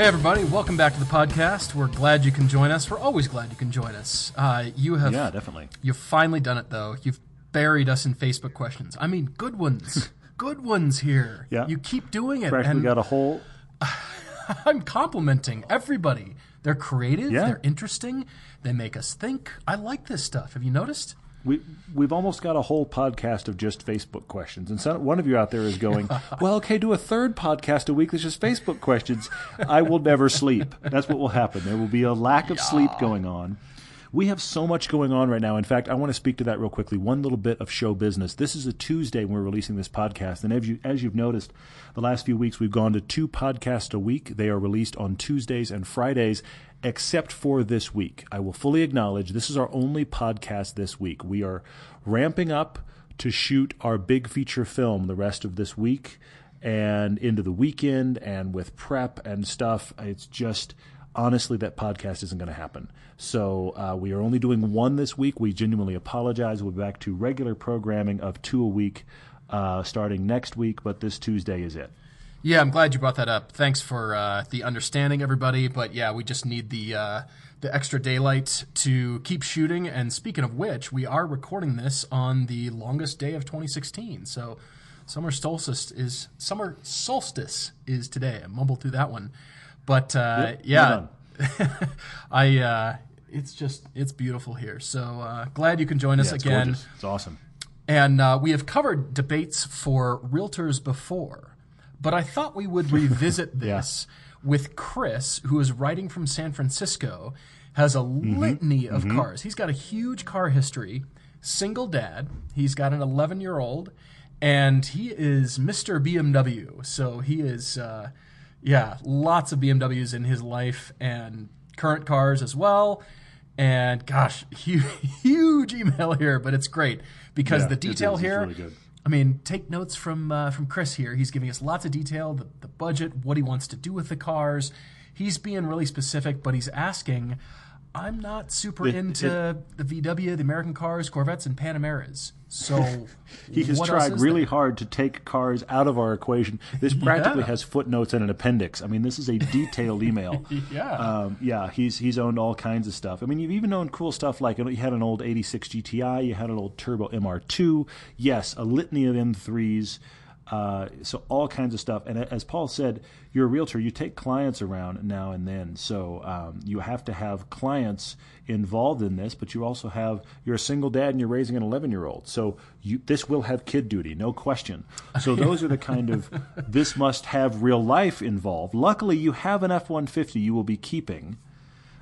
Hey, everybody, welcome back to the podcast. We're glad you can join us. We're always glad you can join us. Uh, you have, Yeah, definitely. You've finally done it, though. You've buried us in Facebook questions. I mean, good ones. good ones here. Yeah. You keep doing it. We actually got a whole. I'm complimenting everybody. They're creative, Yeah. they're interesting, they make us think. I like this stuff. Have you noticed? We we've almost got a whole podcast of just Facebook questions, and some, one of you out there is going, "Well, okay, do a third podcast a week that's just Facebook questions." I will never sleep. That's what will happen. There will be a lack of sleep going on. We have so much going on right now. In fact, I want to speak to that real quickly. One little bit of show business. This is a Tuesday when we're releasing this podcast, and as you as you've noticed, the last few weeks we've gone to two podcasts a week. They are released on Tuesdays and Fridays except for this week. I will fully acknowledge this is our only podcast this week. We are ramping up to shoot our big feature film the rest of this week and into the weekend and with prep and stuff. It's just honestly that podcast isn't going to happen. So uh, we are only doing one this week. We genuinely apologize. We'll be back to regular programming of two a week uh, starting next week, but this Tuesday is it. Yeah, I'm glad you brought that up. Thanks for uh, the understanding, everybody. But yeah, we just need the uh, the extra daylight to keep shooting. And speaking of which, we are recording this on the longest day of 2016. So summer solstice is summer solstice is today. I mumbled through that one, but uh, Yep, yeah, well I uh, it's just it's beautiful here. So uh, glad you can join us Yeah, it's again. gorgeous. It's awesome. And uh, we have covered debates for realtors before, but I thought we would revisit this with Chris, who is writing from San Francisco, has a Mm-hmm. litany of cars. He's got a huge car history, single dad. He's got an 11 year old, and he is Mr. BMW. So he is, uh, yeah, lots of BMWs in his life and current cars as well. And gosh, huge, huge email here, but it's great because Yeah, the detail is. It's here. really good. I mean, take notes from uh, from Chris here. He's giving us lots of detail, the, the budget, what he wants to do with the cars. He's being really specific, but he's asking. I'm not super into the VW, the American cars, Corvettes, and Panameras. So He has tried really there? hard to take cars out of our equation. This practically Yeah. has footnotes and an appendix. I mean, this is a detailed email. Yeah. Um, yeah, he's he's owned all kinds of stuff. I mean, you've even owned cool stuff like you had an old 86 GTI, you had an old Turbo MR2, yes, a litany of M3s. Uh, so all kinds of stuff. And as Paul said, you're a realtor. You take clients around now and then. So um, you have to have clients involved in this, but you also have you're a single dad and you're raising an 11 year old. So you, this will have kid duty, no question. So those are the kind of this must have real life involved. Luckily, you have an F-150 you will be keeping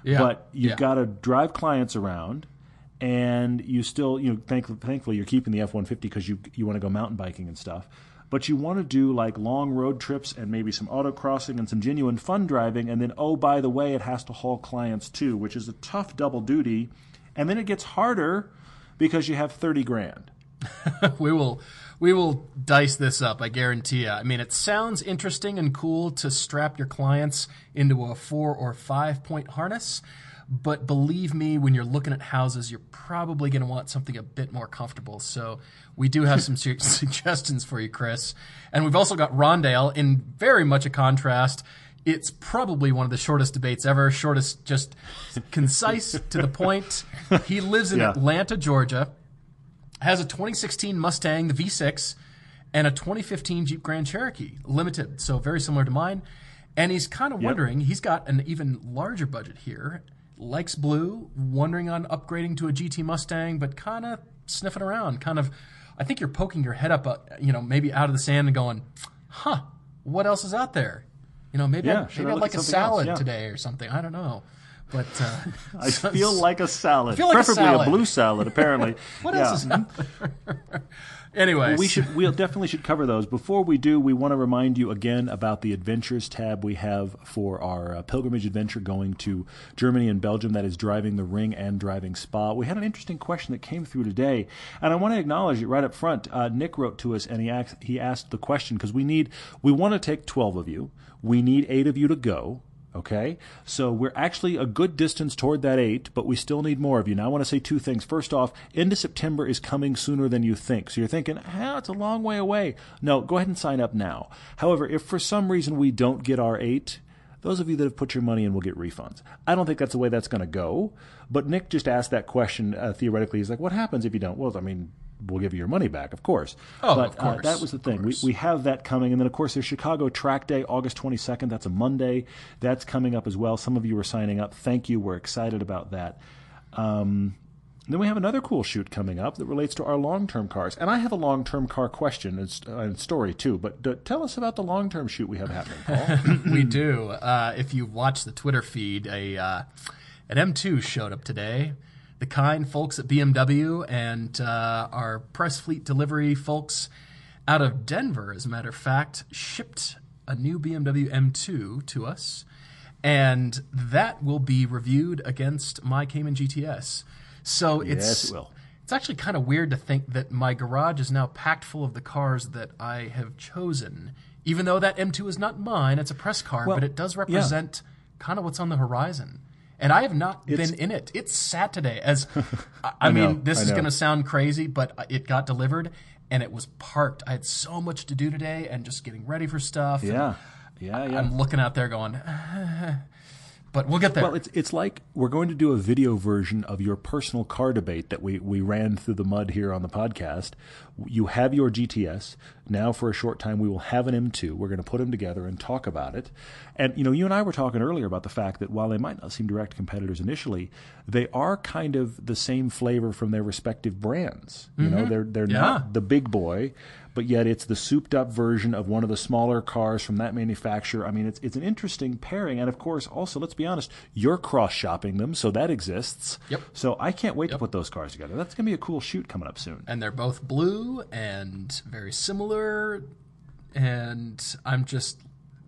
yeah. but you've yeah. got to drive clients around and you still you know thank, thankfully you're keeping the F150 because you you want to go mountain biking and stuff but you want to do like long road trips and maybe some autocrossing and some genuine fun driving and then oh by the way it has to haul clients too which is a tough double duty. And then it gets harder because you have 30 grand. We will we will dice this up i guarantee you i mean it sounds interesting and cool to strap your clients into a four or five point harness but believe me when you're looking at houses you're probably going to want something a bit more comfortable so we do have some su- suggestions for you chris and we've also got rondale in very much a contrast it's probably one of the shortest debates ever shortest just concise to the point he lives in Yeah. atlanta georgia has a 2016 Mustang, the V6, and a 2015 Jeep Grand Cherokee Limited. So very similar to mine. And he's kind of wondering, he's got an even larger budget here, likes blue, wondering on upgrading to a GT Mustang, but kind of sniffing around, kind of, I think you're poking your head up, uh, you know, maybe out of the sand and going, huh, what else is out there? You know, maybe, Yeah, I'd, maybe I I'd like a salad Yeah. today or something. I don't know. But uh, I feel like a salad feel like a preferably salad. blue salad apparently What yeah. else is out there? Anyway, we should we definitely should cover those. Before we do, we want to remind you again about the adventures tab we have for our uh, pilgrimage adventure going to Germany and Belgium. That is driving the Ring and driving Spa. We had an interesting question that came through today, and I want to acknowledge it right up front. Uh, Nick wrote to us and he asked he asked the question because we need we want to take twelve of you. We need eight of you to go. Okay, so we're actually a good distance toward that eight, but we still need more of you. Now, I want to say two things. First off, end of September is coming sooner than you think. So you're thinking, ah, it's a long way away. No, go ahead and sign up now. However, if for some reason we don't get our eight, those of you that have put your money in will get refunds. I don't think that's the way that's going to go. But Nick just asked that question uh, theoretically. He's like, what happens if you don't? Well, I mean, we'll give you your money back, of course. Oh, but, of course. Uh, that was the thing. We, we have that coming. And then, of course, there's Chicago Track Day, August 22nd. That's a Monday. That's coming up as well. Some of you are signing up. Thank you. We're excited about that. Um, then we have another cool shoot coming up that relates to our long-term cars, and I have a long-term car question and, and story too. But d- tell us about the long-term shoot we have happening, Paul. we do. Uh, if you watch the Twitter feed, a uh, an M2 showed up today. The kind folks at BMW and uh, our press fleet delivery folks out of Denver, as a matter of fact, shipped a new BMW M2 to us, and that will be reviewed against my Cayman GTS. So it's Yes, it will. it's actually kind of weird to think that my garage is now packed full of the cars that I have chosen. Even though that M2 is not mine, it's a press car, Well, but it does represent kind of what's on the horizon. And I have not It's- been in it. It's Saturday. as I, I mean, know, this I is going to sound crazy, but it got delivered and it was parked. I had so much to do today and just getting ready for stuff. yeah, yeah, yeah. I'm looking out there going, but we'll get there. Well, it's it's like we're going to do a video version of your personal car debate that we, we ran through the mud here on the podcast. You have your GTS. Now, for a short time, we will have an M2. We're going to put them together and talk about it. And, you know, you and I were talking earlier about the fact that while they might not seem direct competitors initially, they are kind of the same flavor from their respective brands. You know, mm-hmm. they're, they're Yeah. not the big boy, but yet it's the souped up version of one of the smaller cars from that manufacturer. I mean, it's it's an interesting pairing, and of course, also let's be honest, you're cross shopping them, so that exists. Yep. So I can't wait to put those cars together. That's gonna be a cool shoot coming up soon. and they're both blue and very similar and i'm just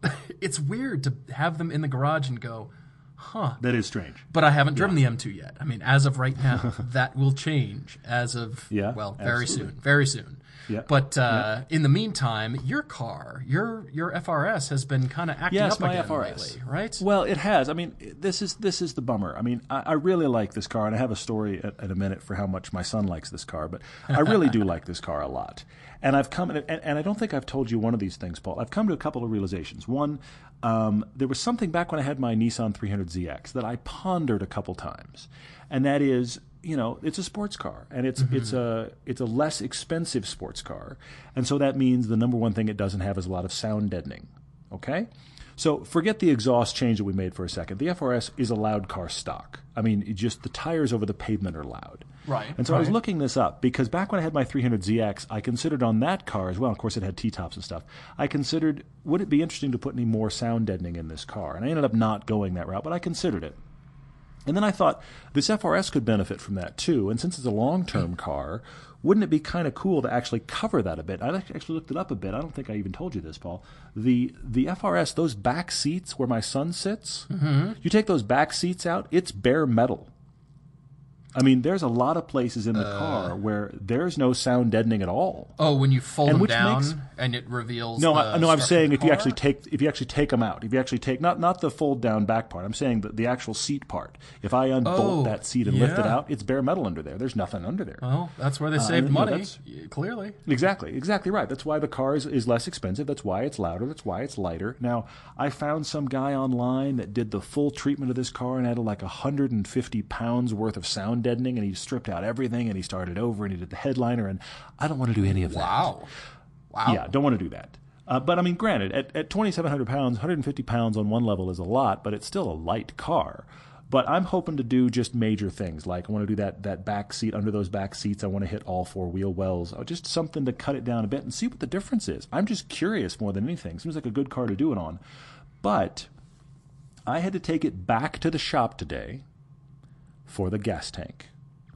it's weird to have them in the garage and go huh That is strange. but i haven't driven the m2 yet i mean as of right now that will change as of Yeah, well very absolutely. soon very soon Yeah. but uh, in the meantime your car your your frs has been kind of acting Yes, up my again FRS. lately right Well, it has. I mean, this is this is the bummer. I mean, I, I really like this car, and I have a story at, at a minute for how much my son likes this car. But I really do like this car a lot. And I've come, and, and I don't think I've told you one of these things, Paul. I've come to a couple of realizations. One, um, there was something back when I had my Nissan 300ZX that I pondered a couple times, and that is you know, it's a sports car, and it's mm-hmm. it's a it's a less expensive sports car, and so that means the number one thing it doesn't have is a lot of sound deadening. Okay, so forget the exhaust change that we made for a second. The FRS is a loud car stock. I mean, just the tires over the pavement are loud. Right, And so I was looking this up because back when I had my 300ZX, I considered on that car as well. Of course, it had T-tops and stuff. I considered would it be interesting to put any more sound deadening in this car, and I ended up not going that route, but I considered it. And then I thought this FRS could benefit from that too. And since it's a long term hmm. car, wouldn't it be kind of cool to actually cover that a bit? I actually looked it up a bit. I don't think I even told you this, Paul. The the FRS, those back seats where my son sits, mm-hmm. you take those back seats out, it's bare metal. I mean, there's a lot of places in the car where there's no sound deadening at all. Oh, when you fold And them down makes- and it reveals. No, I, no, I'm saying if you actually take if you actually take them out, if you actually take not not the fold down back part. I'm saying the, the actual seat part. If I unbolt Oh, that seat and lift it out, it's bare metal under there. There's nothing under there. Well, that's where they saved Uh, know, money. Clearly, Exactly, exactly right. That's why the car is, is less expensive. That's why it's louder. That's why it's lighter. Now, I found some guy online that did the full treatment of this car and added like 150 pounds worth of sound deadening, and he stripped out everything and he started over and he did the headliner. And I don't want to do any of that. wow, wow. Yeah, don't want to do that. Uh, but I mean, granted, at, at 2,700 pounds, 150 pounds on one level is a lot, but it's still a light car. But I'm hoping to do just major things, like I want to do that that back seat under those back seats. I want to hit all four wheel wells, just something to cut it down a bit and see what the difference is. I'm just curious more than anything. Seems like a good car to do it on, but I had to take it back to the shop today for the gas tank.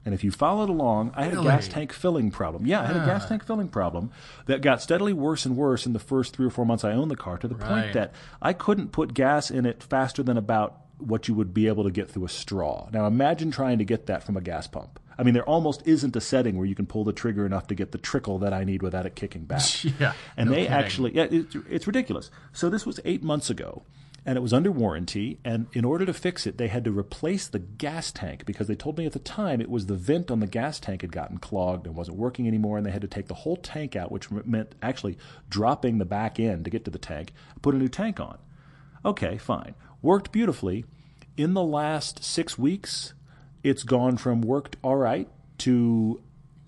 And if you followed along, I had Really? a gas tank filling problem. Yeah, I had a gas ah. tank filling problem that got steadily worse and worse in the first three or four months I owned the car to the Right. point that I couldn't put gas in it faster than about what you would be able to get through a straw. Now imagine trying to get that from a gas pump. I mean, there almost isn't a setting where you can pull the trigger enough to get the trickle that I need without it kicking back. Yeah, And no they kidding. actually, yeah, it's, it's ridiculous. So this was eight months ago, and it was under warranty. And in order to fix it, they had to replace the gas tank because they told me at the time it was the vent on the gas tank had gotten clogged and wasn't working anymore, and they had to take the whole tank out, which meant actually dropping the back end to get to the tank, put a new tank on. Okay, fine. Worked beautifully. In the last six weeks, it's gone from worked all right to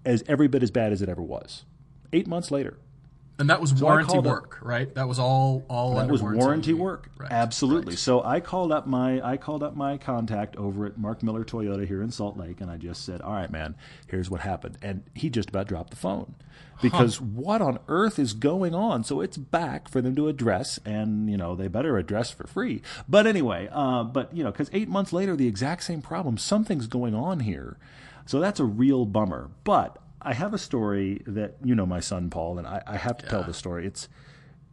as every bit as bad as it ever was. Eight months later. And that was I warranty called up- work, right? That was all all That was warranty, work. Right. Absolutely. right. So I called up my I called up my contact over at Mark Miller Toyota here in Salt Lake and I just said, "All right, man, here's what happened." And he just about dropped the phone. Because what on earth is going on? So it's back for them to address and, you know, they better address for free. But anyway, uh, but you know, cuz 8 months later the exact same problem, something's going on here. So that's a real bummer. But I have a story that you know my son Paul and I, I have to tell the story. It's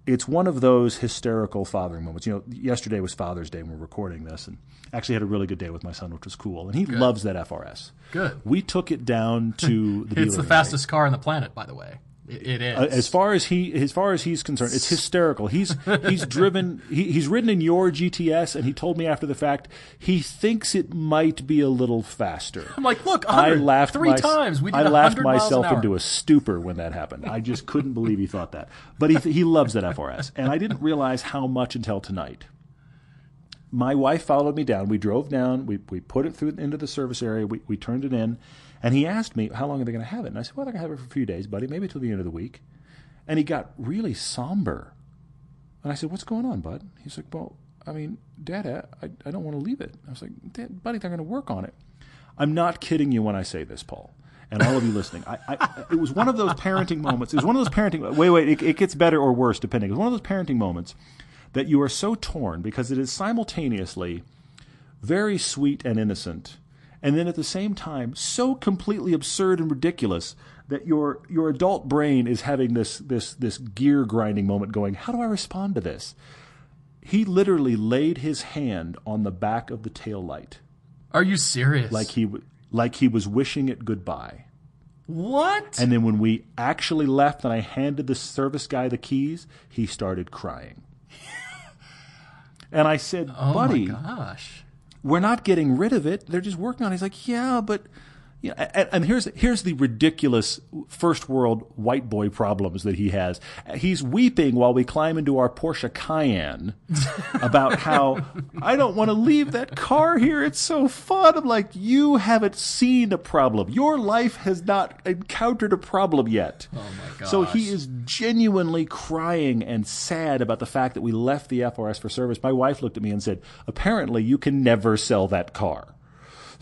it's one of those hysterical fathering moments. You know, yesterday was Father's Day when we we're recording this, and actually had a really good day with my son, which was cool. And he loves that FRS. Good. We took it down to the. It's the fastest car on the planet, by the way. It, it is. uh, as far as he as far as he's concerned, it's hysterical. He's he's driven he, he's ridden in your GTS, and he told me after the fact he thinks it might be a little faster. I'm like, look, I laughed three my- times. We did I laughed 100 miles an myself into a stupor when that happened. I just couldn't believe he thought that. But he he loves that FRS, and I didn't realize how much until tonight. My wife followed me down. We drove down. We we put it through into the service area. We we turned it in, and he asked me how long are they going to have it. And I said, well, they're going to have it for a few days, buddy, maybe till the end of the week. And he got really somber. And I said, What's going on, bud? He's like, Well, I mean, Dad, I, I don't want to leave it. I was like, buddy, they're going to work on it. I'm not kidding you when I say this, Paul. And all of you listening, I, I, it was one of those parenting moments. It was one of those parenting. Wait, wait, it, it gets better or worse depending. It was one of those parenting moments that you are so torn because it is simultaneously very sweet and innocent, and then at the same time so completely absurd and ridiculous that your your adult brain is having this this this gear grinding moment going, how do I respond to this? He literally laid his hand on the back of the tail light Are you serious? like he like he was wishing it goodbye. what? And then when we actually left and I handed the service guy the keys, he started crying. and I said, oh "Buddy, my gosh. We're not getting rid of it. They're just working on it. He's like, yeah, but yeah. And, and here's here's the ridiculous first world white boy problems that he has. He's weeping while we climb into our Porsche Cayenne about how I don't want to leave that car here. It's so fun. I'm like, you haven't seen a problem. Your life has not encountered a problem yet. Oh my gosh. So he is genuinely crying and sad about the fact that we left the FRS for service. My wife looked at me and said, apparently you can never sell that car.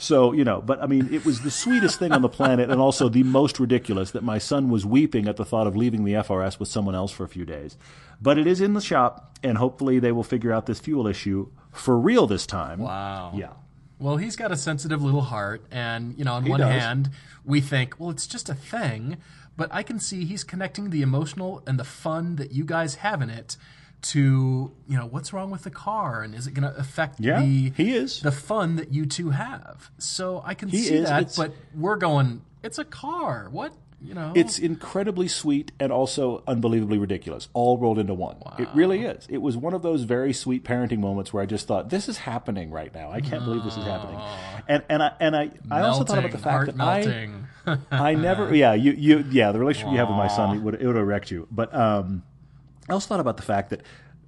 So, you know, but I mean, it was the sweetest thing on the planet and also the most ridiculous that my son was weeping at the thought of leaving the FRS with someone else for a few days. But it is in the shop, and hopefully they will figure out this fuel issue for real this time. Wow. Yeah. Well, he's got a sensitive little heart, and you know, on He one does. hand, we think, well, it's just a thing, but I can see he's connecting the emotional and the fun that you guys have in it to, you know, what's wrong with the car, and is it going to affect Yeah, the he is. the fun that you two have? So I can He see is. that, but we're going, it's a car. What you know? It's incredibly sweet and also unbelievably ridiculous, all rolled into one. It really is. It was one of those very sweet parenting moments where I just thought, "This is happening right now. I can't believe this is happening." And and I and I, I also thought about the fact that I melting. I never yeah you you yeah the relationship you have with my son it would it would erect you. But um, I also thought about the fact that.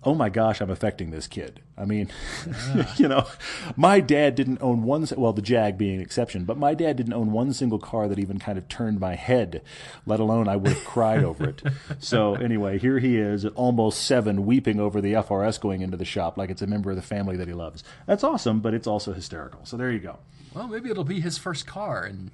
Oh my gosh, I'm affecting this kid. I mean, you know, my dad didn't own one, well, the Jag being an exception, but my dad didn't own one single car that even kind of turned my head, let alone I would have cried over it. So anyway, here he is at almost seven, weeping over the FRS going into the shop like it's a member of the family that he loves. That's awesome, but it's also hysterical. So there you go. well, maybe it'll be his first car, and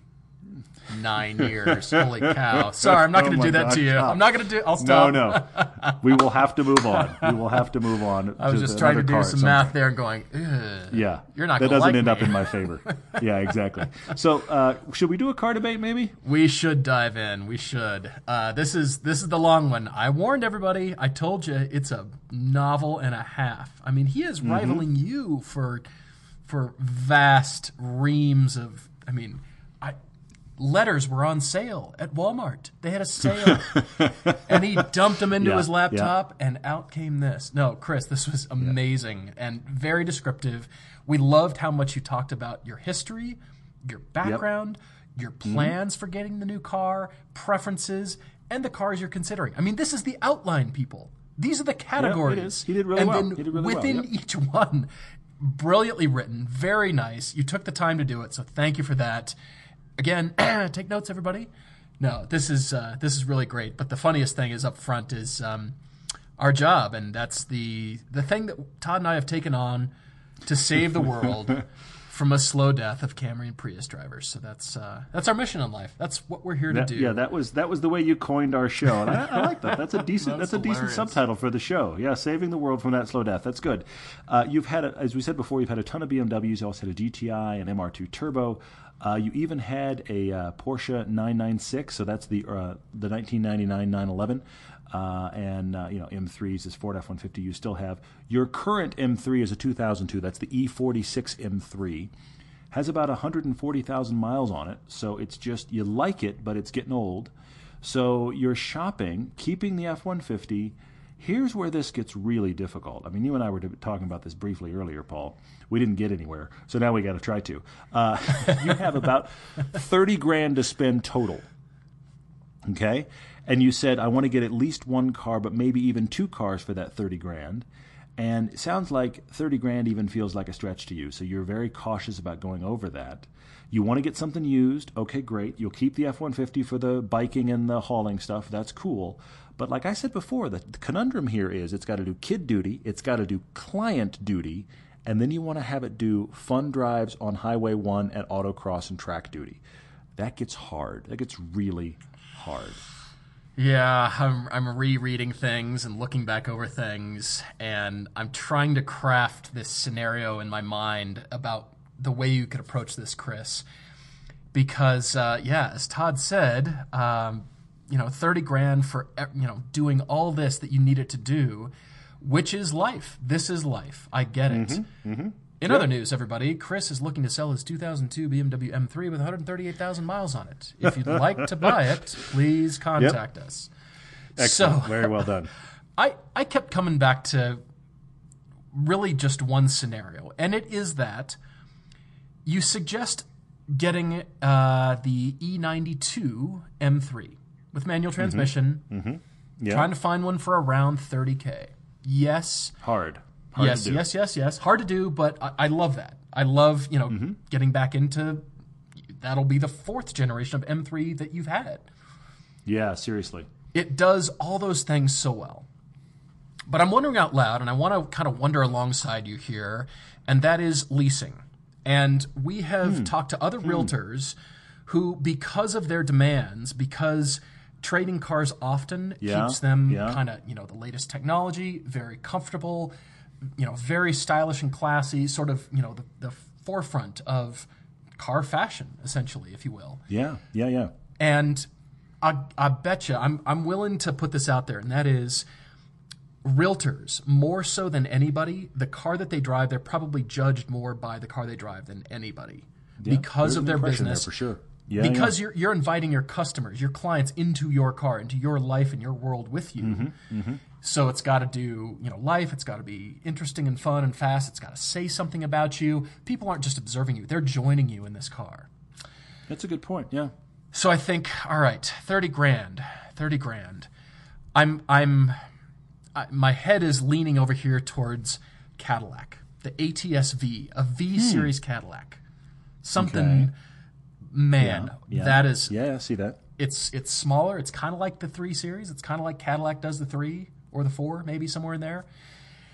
Nine years. Holy cow. Sorry, I'm not Oh going to do that God, to you. stop. I'm not going to do I'll stop. no. No. We will have to move on. We will have to move on. I was just trying to do some math there and going, Ugh. Yeah, You're not That doesn't like end up in my favor. yeah, exactly. So, uh, should we do a car debate? Maybe. We should dive in. We should. Uh, this is this is the long one. I warned everybody. I told you it's a novel and a half. I mean, he is Mm-hmm. rivaling you for for vast reams of. I mean, letters were on sale at Walmart. They had a sale, and he dumped them into Yeah, his yeah. laptop, and out came this. No, Chris, this was amazing and very descriptive. We loved how much you talked about your history, your background, your Mm-hmm. plans for getting the new car, preferences, and the cars you're considering. I mean, this is the outline, people. These are the categories. He did really and well. Then He did really well, within yep. each one, brilliantly written, very nice. You took the time to do it, so thank you for that. Again, take notes, everybody. No, this is uh, this is really great. But the funniest thing is up front is um, our job, and that's the the thing that Todd and I have taken on to save the world from a slow death of Camry and Prius drivers. So that's uh, that's our mission in life. That's what we're here That- to do. yeah, that was that was the way you coined our show, and I, I like that. That's a decent That's that's, a decent subtitle for the show. Yeah, saving the world from that slow death. That's good. Uh, you've had, a, as we said before, you've had a ton of BMWs. You also had a GTI, an MR2 Turbo. Uh, you even had a uh, Porsche 996, so that's the uh, the 1999 911. Uh, and uh, you know M3s is Ford F150. You still have your current M3 is a 2002. That's the E E46 M3 has about 140,000 miles on it. So it's just, you like it, but it's getting old. So you're shopping, keeping the F 150. Here's where this gets really difficult. I mean, you and I were talking about this briefly earlier, Paul. We didn't get anywhere, so now we got to try to. Uh, you have about 30 grand to spend total. Okay? And you said, I want to get at least one car, but maybe even two cars for that 30 grand. And it sounds like 30 grand even feels like a stretch to you. So you're very cautious about going over that. You want to get something used. Okay, great. You'll keep the F 150 for the biking and the hauling stuff. That's cool. But like I said before, the, the conundrum here is it's got to do kid duty, it's got to do client duty, and then you want to have it do fun drives on Highway 1 at autocross and track duty. That gets hard. That gets really hard. Yeah, I'm, I'm rereading things and looking back over things, and I'm trying to craft this scenario in my mind about the way you could approach this, Chris. Because, uh, yeah, as Todd said, um, you know, 30 grand for, you know, doing all this that you need it to do, which is life. This is life. I get it. In other news, everybody, Chris is looking to sell his 2002 BMW M3 with 138,000 miles on it. If you'd like to buy it, please contact us. Excellent. So, Very well done. I, I kept coming back to really just one scenario, and it is that you suggest getting uh, the E92 M3 with manual transmission, Yeah. trying to find one for around 30K. Yes, hard. Hard yes, yes, yes, yes. Hard to do, but I, I love that. I love, you know, Mm-hmm. getting back into that'll be the fourth generation of M3 that you've had. Yeah, seriously. It does all those things so well. But I'm wondering out loud, and I want to kind of wonder alongside you here, and that is leasing. And we have Hmm. talked to other realtors who, because of their demands, because trading cars often Yeah, keeps them yeah. kind of, you know, the latest technology, very comfortable, you know, very stylish and classy, sort of, you know, the, the forefront of car fashion, essentially, if you will. Yeah, yeah, yeah. And I, I bet you, I'm, I'm willing to put this out there, and that is realtors, more so than anybody, the car that they drive, they're probably judged more by the car they drive than anybody because of their business. for sure. Yeah, because you're you're inviting your customers, your clients into your car, into your life and your world with you. Mm-hmm, So it's got to do, you know, life. It's got to be interesting and fun and fast. It's got to say something about you. People aren't just observing you; they're joining you in this car. That's a good point. Yeah. So I think, all right, thirty grand, thirty grand. I'm, I'm, I, my head is leaning over here towards Cadillac, the ATS-V, a V series Cadillac. Something, man, Yeah. that is, Yeah, I see that. it's it's smaller. It's kind of like the three series. It's kind of like Cadillac does the three or the four, maybe somewhere in there.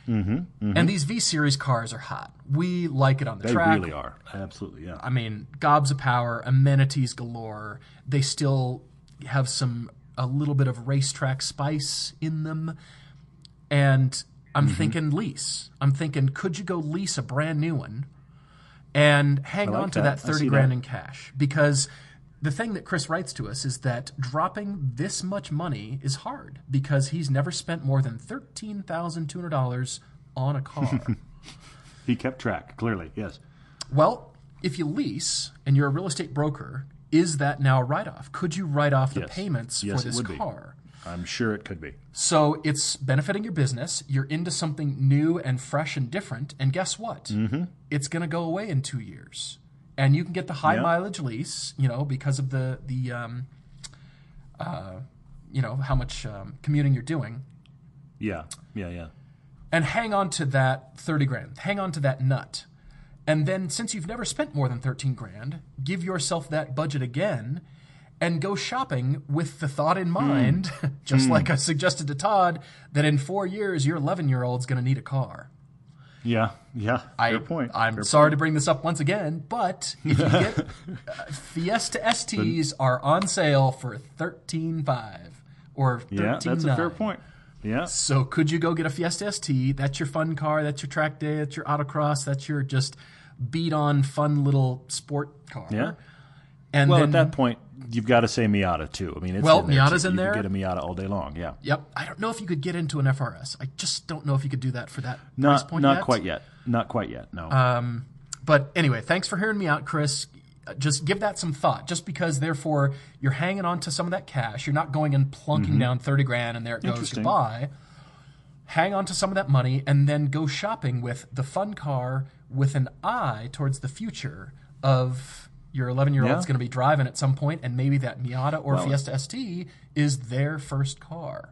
And these V Series cars are hot. We like it on the They track. They really are. Absolutely, yeah. I mean, gobs of power, amenities galore. They still have some a little bit of racetrack spice in them. And I'm Mm-hmm. thinking lease. I'm thinking, could you go lease a brand new one and hang like on to that. that 30 see grand that. in cash? Because the thing that Chris writes to us is that dropping this much money is hard because he's never spent more than $13,200 on a car. He kept track, clearly, yes. Well, if you lease and you're a real estate broker, is that now a write off? Could you write off the Yes. payments Yes, for this car? I'm sure it could be. So it's benefiting your business. You're into something new and fresh and different. And guess what? Mm-hmm. It's going to go away in two years. And you can get the high Yeah. mileage lease, you know, because of the, the um, uh, you know, how much um, commuting you're doing. Yeah, yeah, yeah. and hang on to that 30 grand hang on to that nut and then since you've never spent more than 13 grand give yourself that budget again and go shopping with the thought in mind just like i suggested to todd that in four years your 11 year old's going to need a car Yeah, yeah. I, Fair point. I'm Fair sorry to bring this up once again, but if you get uh, Fiesta STs are on sale for thirteen five or point. thirteen Yeah, that's a fair point. Yeah. So could you go get a Fiesta ST? That's your fun car. That's your track day. That's your autocross. That's your just beat on fun little sport car. Yeah. And Well, then, at that point, you've got to say Miata too. I mean, it's Well, in there, Miata's too. in you there. Get a Miata all day long. Yeah. yep. I don't know if you could get into an FRS. I just don't know if you could do that for that price Not point not yet. quite yet. Not quite yet. No. But anyway, thanks for hearing me out, Chris. Just give that some thought. Just because, therefore, you're hanging on to some of that cash, you're not going and plunking down thirty grand and there it goes Mm-hmm. Goodbye. Hang on to some of that money and then go shopping with the fun car with an eye towards the future of your 11 year old's Yeah. going to be driving at some point, and maybe that Miata or Fiesta ST is their first car.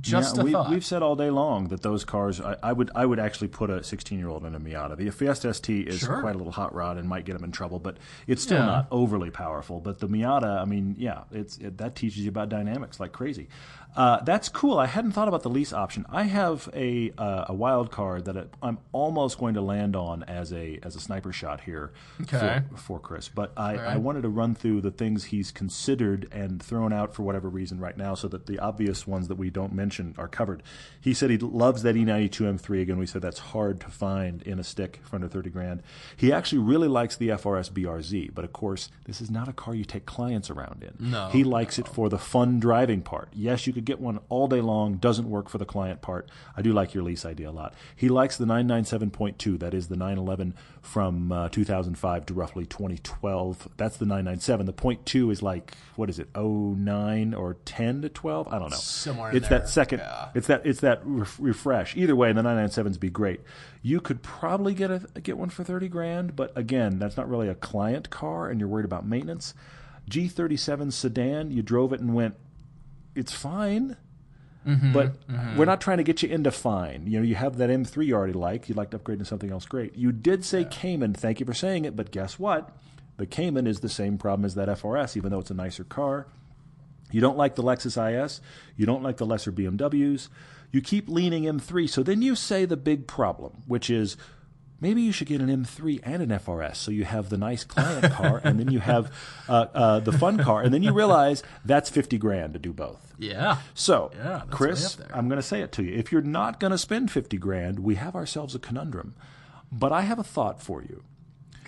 Just yeah, a we, thought. We've said all day long that those cars. I, I would I would actually put a 16 year old in a Miata. The Fiesta ST is Sure. quite a little hot rod and might get them in trouble, but it's still Yeah. not overly powerful. But the Miata, I mean, yeah, it's it, that teaches you about dynamics like crazy. Uh, that's cool. I hadn't thought about the lease option. I have a uh, a wild card that I'm almost going to land on as a as a sniper shot here Okay. for, for Chris. But I, I wanted to run through the things he's considered and thrown out for whatever reason right now, so that the obvious ones that we don't mention are covered. He said he loves that E E92 M3. Again, we said that's hard to find in a stick for under 30 grand. He actually really likes the FRS BRZ, but of course, this is not a car you take clients around in. No, he likes it for the fun driving part. Yes, you could get one all day long. Doesn't work for the client part. I do like your lease idea a lot. He likes the 997.2. That is the 911 from uh, 2005 to roughly 2012. That's the 997. The point two is like what is it? 09 or 10 to 12? I don't know. Somewhere in It's there, that second. yeah. It's that. It's that ref- refresh. Either way, the 997s be great. You could probably get a get one for 30 grand, but again, that's not really a client car, and you're worried about maintenance. G37 sedan, you drove it and went, it's fine. Mm-hmm, but we're not trying to get you into fine. You know, you have that M3 you already like. You'd like to upgrade to something else great. You did say Cayman. Thank you for saying it. But guess what? The Cayman is the same problem as that FRS, even though it's a nicer car. You don't like the Lexus IS. You don't like the lesser BMWs. You keep leaning M3. So then you say the big problem, which is maybe you should get an M3 and an FRS. So you have the nice client car, and then you have uh, uh, the fun car, and then you realize that's 50 grand to do both. yeah. So, Yeah, Chris. I'm going to say it to you. If you're not going to spend 50 grand, we have ourselves a conundrum. But I have a thought for you.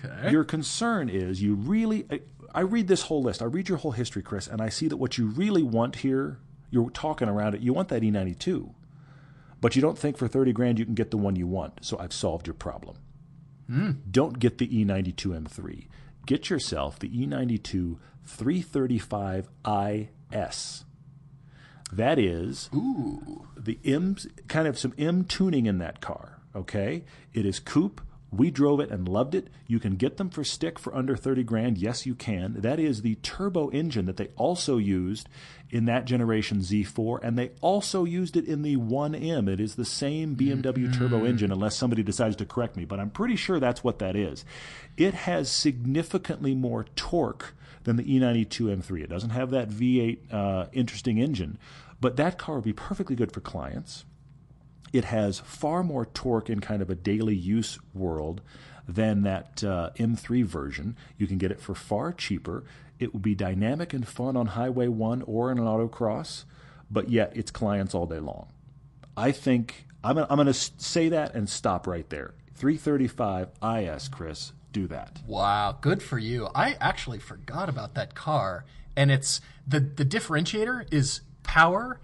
Okay. Your concern is you really. I, I read this whole list. I read your whole history, Chris, and I see that what you really want here, you're talking around it. You want that E92, but you don't think for 30 grand you can get the one you want. So I've solved your problem. Hmm. Don't get the E E92 M3. Get yourself the E E92 335IS. That is the M kind of some M tuning in that car. Okay, it is coupe. We drove it and loved it. You can get them for stick for under 30 grand. Yes, you can. That is the turbo engine that they also used in that generation Z4, and they also used it in the 1M. It is the same BMW turbo engine, unless somebody decides to correct me, but I'm pretty sure that's what that is. It has significantly more torque than the E E92 M3. It doesn't have that V8 uh, interesting engine, but that car would be perfectly good for clients. It has far more torque in kind of a daily use world than that uh, M3 version. You can get it for far cheaper. It will be dynamic and fun on Highway 1 or in an autocross, but yet it's clients all day long. I think I'm, I'm going to say that and stop right there. 335 IS, Chris, do that. Wow, good for you. I actually forgot about that car, and it's the the differentiator is power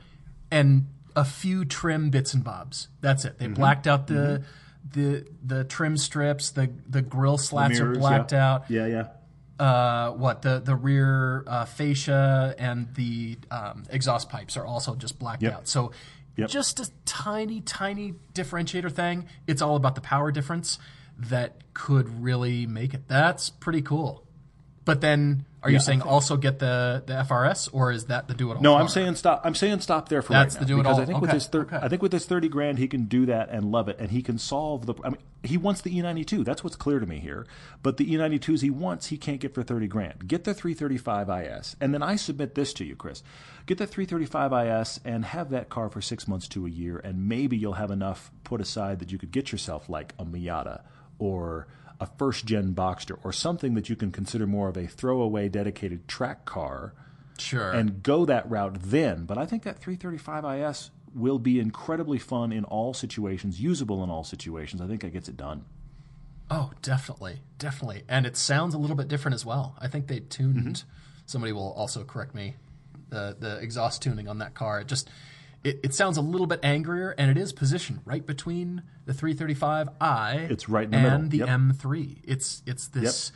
and a few trim bits and bobs. That's it. They Mm-hmm. blacked out the the the trim strips. The the grill slats Mirrors, are blacked yeah. out. Yeah, yeah. Uh, what the the rear uh, fascia and the um, exhaust pipes are also just blacked Yep. out. So. Yep. Just a tiny, tiny differentiator thing. It's all about the power difference that could really make it. That's pretty cool. But then, are you Yeah, I saying also get the, the FRS, or is that the do it all? No, I'm saying stop. I'm saying stop there for That's right the now do it because all. I think with Okay, his thir- okay. I think with his thirty grand he can do that and love it, and he can solve the. I mean, he wants the E92. That's what's clear to me here. But the E92s he wants, he can't get for thirty grand. Get the 335 IS, and then I submit this to you, Chris. Get the 335 IS and have that car for six months to a year, and maybe you'll have enough put aside that you could get yourself like a Miata or a first gen Boxster or something that you can consider more of a throwaway dedicated track car Sure. and go that route then. But I think that 335 IS will be incredibly fun in all situations, usable in all situations. I think that gets it done. oh, definitely, definitely, and it sounds a little bit different as well. I think they tuned. Mm-hmm. Somebody will also correct me. The the exhaust tuning on that car, it just it, it sounds a little bit angrier, and it is positioned right between the 335i. It's right in the and middle. the Yep. M3. It's it's this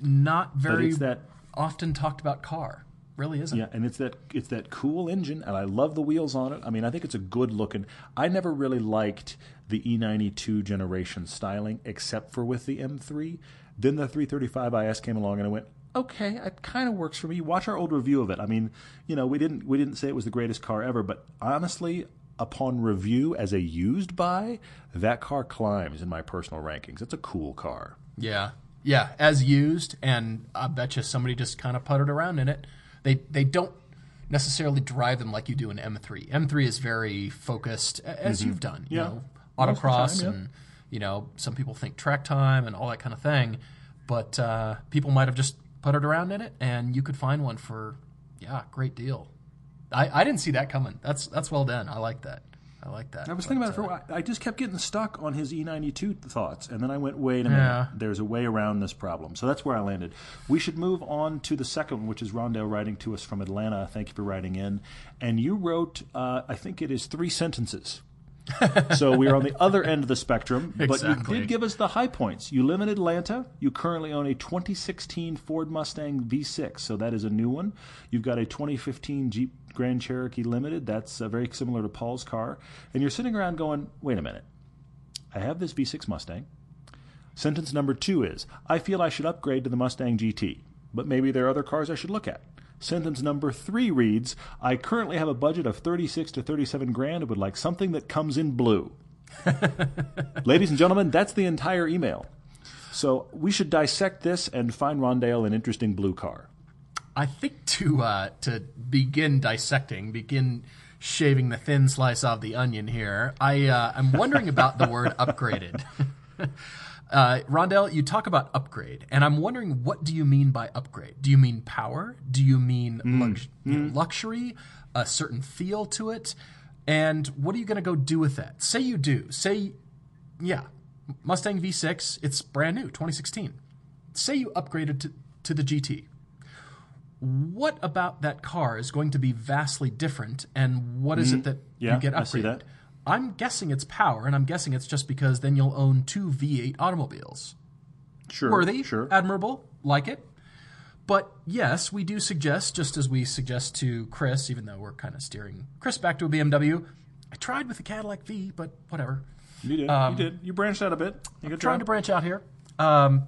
not very that- often talked about car. Really isn't. Yeah, and it's that it's that cool engine, and I love the wheels on it. I mean, I think it's a good looking. I never really liked the E92 generation styling, except for with the M3. Then the 335 IS came along, and I went, okay, it kind of works for me. Watch our old review of it. I mean, you know, we didn't we didn't say it was the greatest car ever, but honestly, upon review as a used buy, that car climbs in my personal rankings. It's a cool car. Yeah. Yeah, as used, and I bet you somebody just kind of puttered around in it. They they don't necessarily drive them like you do an M3. M3 is very focused, as you've done. You Yeah. know, of the autocross time, yeah. and you know some people think track time and all that kind of thing, but uh, people might have just puttered around in it, and you could find one for yeah, great deal. I, I didn't see that coming. That's that's well done. I like that. I like that. I was But, thinking about it for a while. I just kept getting stuck on his E92 thoughts, and then I went, wait a minute. Yeah. There's a way around this problem. So that's where I landed. We should move on to the second one, which is Rondell writing to us from Atlanta. Thank you for writing in. And you wrote, uh, I think it is three sentences. so we are on the other end of the spectrum, but you did give us the high points. You live in Atlanta. You currently own a 2016 Ford Mustang V6, so that is a new one. You've got a 2015 Jeep Grand Cherokee Limited. That's uh, very similar to Paul's car. And you're sitting around going, wait a minute. I have this V6 Mustang. Sentence number two is I feel I should upgrade to the Mustang GT, but maybe there are other cars I should look at. Sentence number three reads I currently have a budget of 36 to 37 grand and would like something that comes in blue. Ladies and gentlemen, that's the entire email. So we should dissect this and find Rondale an interesting blue car. I think to uh, to begin dissecting, begin shaving the thin slice off the onion here, I uh, I'm wondering about the word upgraded. Uh, Rondell, you talk about upgrade, and I'm wondering what do you mean by upgrade? Do you mean power? Do you mean lux- you know, luxury? A certain feel to it? And what are you going to go do with that? Say you do. Say, yeah, Mustang V6. It's brand new, 2016. Say you upgraded to, to the GT what about that car is going to be vastly different and what is it that. Yeah, you get upgraded? I see that. I'm guessing it's power, and I'm guessing it's just because then you'll own two V8 automobiles. Sure. Worthy, Sure. admirable, like it. But yes, we do suggest, just as we suggest to Chris, even though we're kind of steering Chris back to a BMW. I tried with the Cadillac V, but whatever. You did. you did. You branched out a bit. You good trying to branch out here. Um,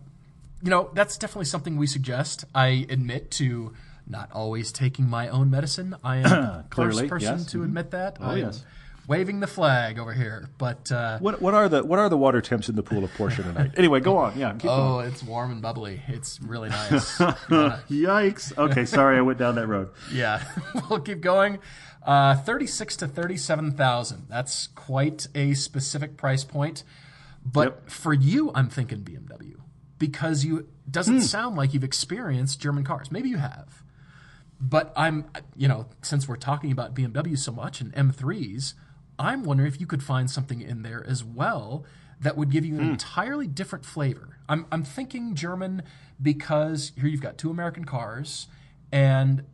you know, that's definitely something we suggest. I admit to not always taking my own medicine. I am the first person yes. to Mhm. admit that. Oh, I am yes. Waving the flag over here. But uh, What what are the what are the water temps in the pool of Porsche tonight? anyway, go on. Yeah, oh, it's warm and bubbly. It's really nice. Yikes. Okay, sorry, I went down that road. yeah, we'll keep going. Uh, Thirty-six to thirty-seven thousand. That's quite a specific price point. But Yep. for you, I'm thinking BMW because you doesn't sound like you've experienced German cars. Maybe you have. But I'm, you know, since we're talking about BMW so much and M3s, I'm wondering if you could find something in there as well that would give you an hmm. entirely different flavor. I'm, I'm thinking German because here you've got two American cars, and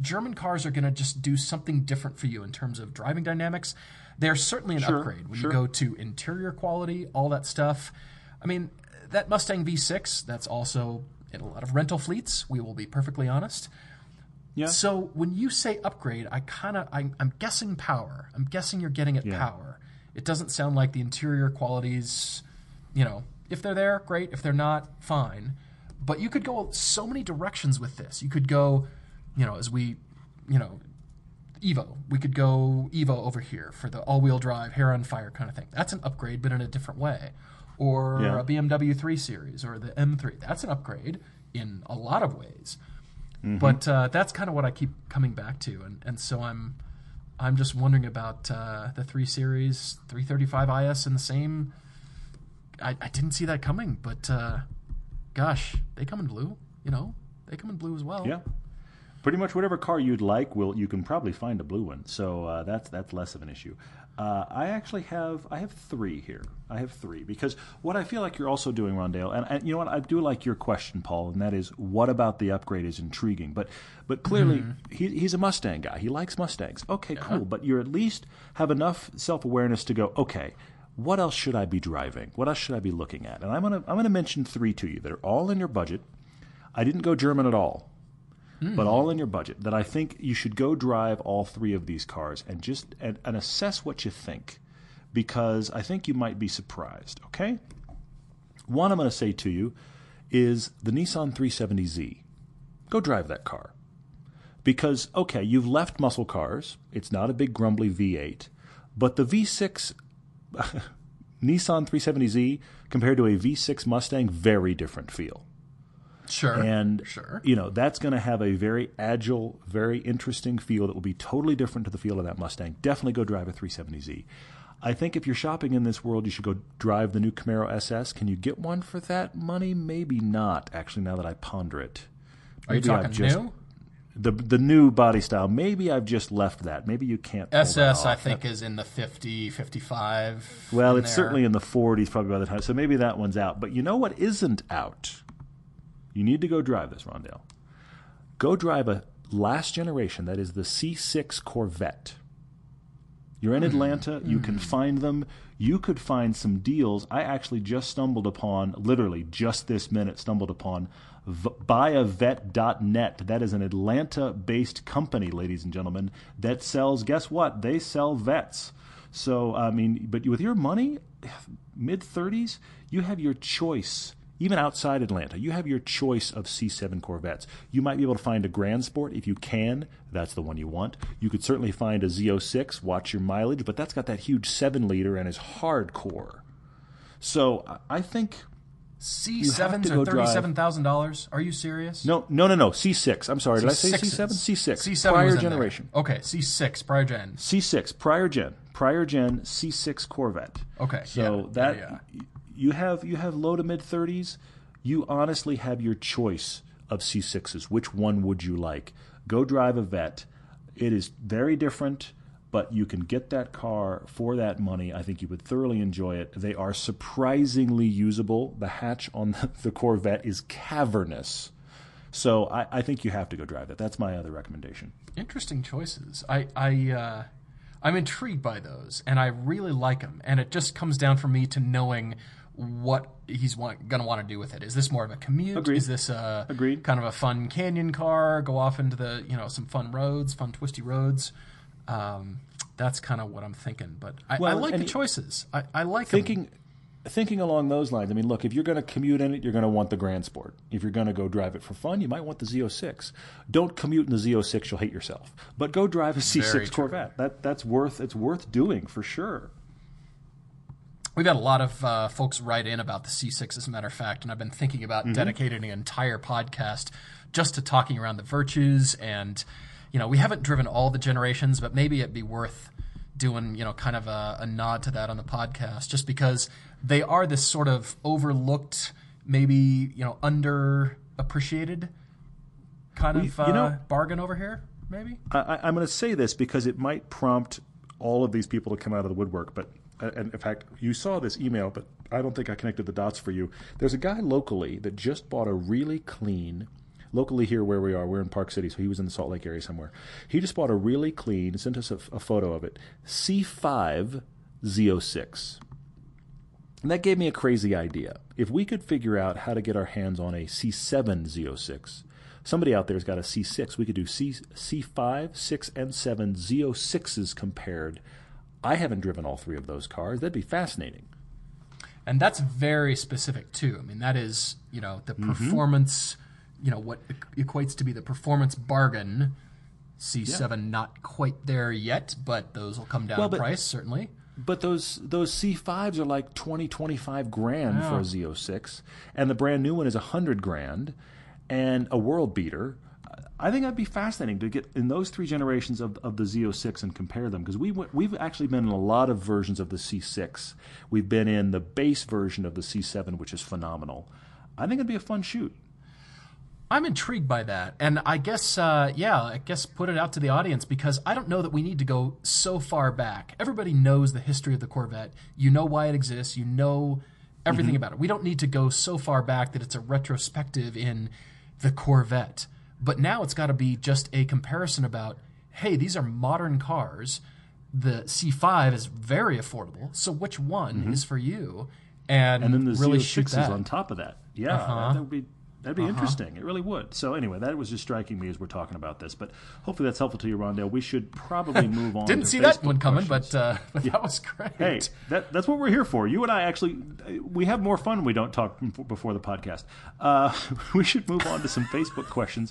German cars are going to just do something different for you in terms of driving dynamics. They're certainly an Sure, upgrade when sure. you go to interior quality, all that stuff. I mean, that Mustang V6, that's also in a lot of rental fleets. We will be perfectly honest. Yeah. So when you say upgrade, I kind of I'm, I'm guessing power. I'm guessing you're getting at Yeah. power. It doesn't sound like the interior qualities, you know, if they're there, great. If they're not, fine. But you could go so many directions with this. You could go, you know, as we, you know, Evo. We could go Evo over here for the all-wheel drive, hair on fire kind of thing. That's an upgrade, but in a different way. Or Yeah. a BMW 3 Series or the M3. That's an upgrade in a lot of ways. But uh, that's kind of what I keep coming back to, and, and so I'm I'm just wondering about uh, the 3 Series 335 IS in the same. I, I didn't see that coming, but uh, gosh, they come in blue. You know, they come in blue as well. Yeah. Pretty much whatever car you'd like, will you can probably find a blue one. So uh, that's that's less of an issue. Uh, I actually have I have three here. I have three because what I feel like you're also doing, Rondale, and, and you know what I do like your question, Paul, and that is what about the upgrade is intriguing. But but clearly he, he's a Mustang guy. He likes Mustangs. Okay, cool. But you at least have enough self awareness to go. Okay, what else should I be driving? What else should I be looking at? And I'm gonna I'm gonna mention three to you that are all in your budget. I didn't go German at all but all in your budget. That I think you should go drive all three of these cars and just and, and assess what you think, because I think you might be surprised. Okay, one I'm going to say to you is the Nissan 370Z. Go drive that car, because okay, you've left muscle cars. It's not a big grumbly V8, but the V6 Nissan 370Z compared to a V6 Mustang, very different feel. Sure. And sure. you know that's going to have a very agile, very interesting feel that will be totally different to the feel of that Mustang. Definitely go drive a 370Z. I think if you're shopping in this world, you should go drive the new Camaro SS. Can you get one for that money? Maybe not. Actually, now that I ponder it, Are you Maybe I've talking just- new? The the new body style. Maybe I've just left that. Maybe you can't. that SS, I think, is in the 50, 55. Well, it's there. certainly in the 40s probably by the time. So maybe that one's out. But you know what isn't out? You need to go drive this, Rondell. Go drive a last generation, that is the C6 Corvette. You're in hmm. Atlanta, you can hmm. find them. You could find some deals. I actually just stumbled upon, literally just this minute, stumbled upon v- buyavet.net. That is an Atlanta based company, ladies and gentlemen, that sells, guess what? They sell Vettes. So, I mean, but with your money, mid 30s, you have your choice. Even outside Atlanta, you have your choice of C7 Corvettes. You might be able to find a Grand Sport if you can. That's the one you want. You could certainly find a Z06, watch your mileage, but that's got that huge 7 liter and is hardcore. So I- think. C7s to are go drive- $37,000. Are you serious? No, no, no, no. C6. I'm sorry. Did I say C6s. C7? C6. C7 prior in there. generation. Okay, C6, prior gen. C6, prior gen, prior gen C6 Corvette. Okay, So yeah, that yeah, yeah. You have you have low to mid 30s. You honestly have your choice of C6s. Which one would you like? Go drive a Vette. It is very different, but you can get that car for that money. I think you would thoroughly enjoy it. They are surprisingly usable. The hatch on the, Corvette is cavernous. So I, I think you have to go drive that. That's my other recommendation. Interesting choices. I, I, uh, I'm intrigued by those, and I really like them. And it just comes down for me to knowing what he's want, gonna want to do with it. Is this more of a commute? Agreed. Is this a Agreed. kind of a fun canyon car? Go off into the you know some fun roads, fun twisty roads. Um, that's kind of what I'm thinking. But I, I like the choices. I, I like thinking thinking along those lines, I mean, look, if you're going to commute in it, you're going to want the Grand Sport. If you're going to go drive it for fun, you might want the Z06. Don't commute in the Z06; you'll hate yourself. But go drive a C6 Corvette. That that's worth it's worth doing for sure. We've had a lot of uh, folks write in about the C6, as a matter of fact, and I've been thinking about mm-hmm. dedicating an entire podcast just to talking around the virtues. And you know, we haven't driven all the generations, but maybe it'd be worth doing you know kind of a, a nod to that on the podcast, just because they are this sort of overlooked, maybe you know underappreciated kind well, of uh, you know, bargain over here. Maybe I, I'm going to say this because it might prompt all of these people to come out of the woodwork, but uh, and in fact, you saw this email, but I don't think I connected the dots for you. There's a guy locally that just bought a really clean, locally here where we are, we're in Park City, so he was in the Salt Lake area somewhere. He just bought a really clean, sent us a, a photo of it, C5 Z06. And that gave me a crazy idea. If we could figure out how to get our hands on a C7 Z06, somebody out there's got a C6, we could do C, C5, 6, and 7 Z06s compared. I haven't driven all three of those cars. That'd be fascinating. And that's very specific too. I mean, that is, you know, the mm-hmm. performance, you know, what equates to be the performance bargain. C7 yeah. not quite there yet, but those will come down well, in price certainly. But those those C5s are like 20, 25 grand for a Z06, and the brand new one is 100 grand, and a world beater. I think that'd be fascinating to get in those three generations of, of the Z06 and compare them because we we've actually been in a lot of versions of the C6. We've been in the base version of the C7, which is phenomenal. I think it'd be a fun shoot. I'm intrigued by that, and I guess, uh, yeah, I guess put it out to the audience because I don't know that we need to go so far back. Everybody knows the history of the Corvette. You know why it exists. You know everything mm-hmm. about it. We don't need to go so far back that it's a retrospective in the Corvette. But now it's got to be just a comparison about, hey, these are modern cars. The C5 is very affordable. So which one mm-hmm. is for you? And, and then the really Z06 is on top of that. Yeah, uh-huh. that would be That'd be uh-huh. interesting. It really would. So anyway, that was just striking me as we're talking about this. But hopefully that's helpful to you, Rondale. We should probably move on. Didn't see Facebook that one coming, but, uh, but yeah. that was great. Hey, that, that's what we're here for. You and I actually we have more fun when we don't talk before the podcast. Uh, we should move on to some Facebook questions,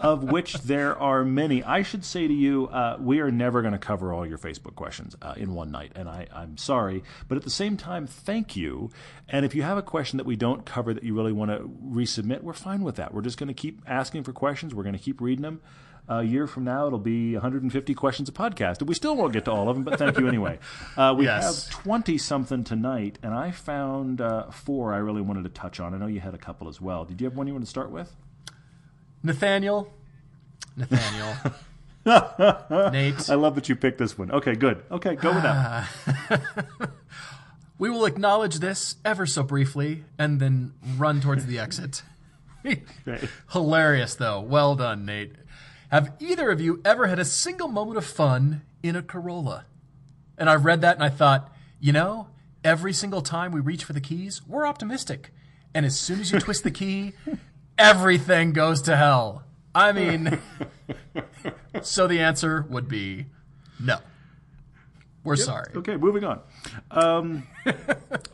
of which there are many. I should say to you, uh, we are never going to cover all your Facebook questions uh, in one night, and I, I'm sorry. But at the same time, thank you. And if you have a question that we don't cover that you really want to resubmit, we're fine with that. We're just going to keep asking for questions. We're going to keep reading them. A year from now, it'll be 150 questions a podcast. We still won't get to all of them, but thank you anyway. Uh, we yes. have 20 something tonight, and I found uh, four I really wanted to touch on. I know you had a couple as well. Did you have one you want to start with? Nathaniel. Nathaniel. Nate. I love that you picked this one. Okay, good. Okay, go with that. we will acknowledge this ever so briefly and then run towards the exit. Hilarious, though. Well done, Nate. Have either of you ever had a single moment of fun in a Corolla? And I read that and I thought, you know, every single time we reach for the keys, we're optimistic. And as soon as you twist the key, everything goes to hell. I mean, so the answer would be no. We're yep. sorry. Okay, moving on. Um,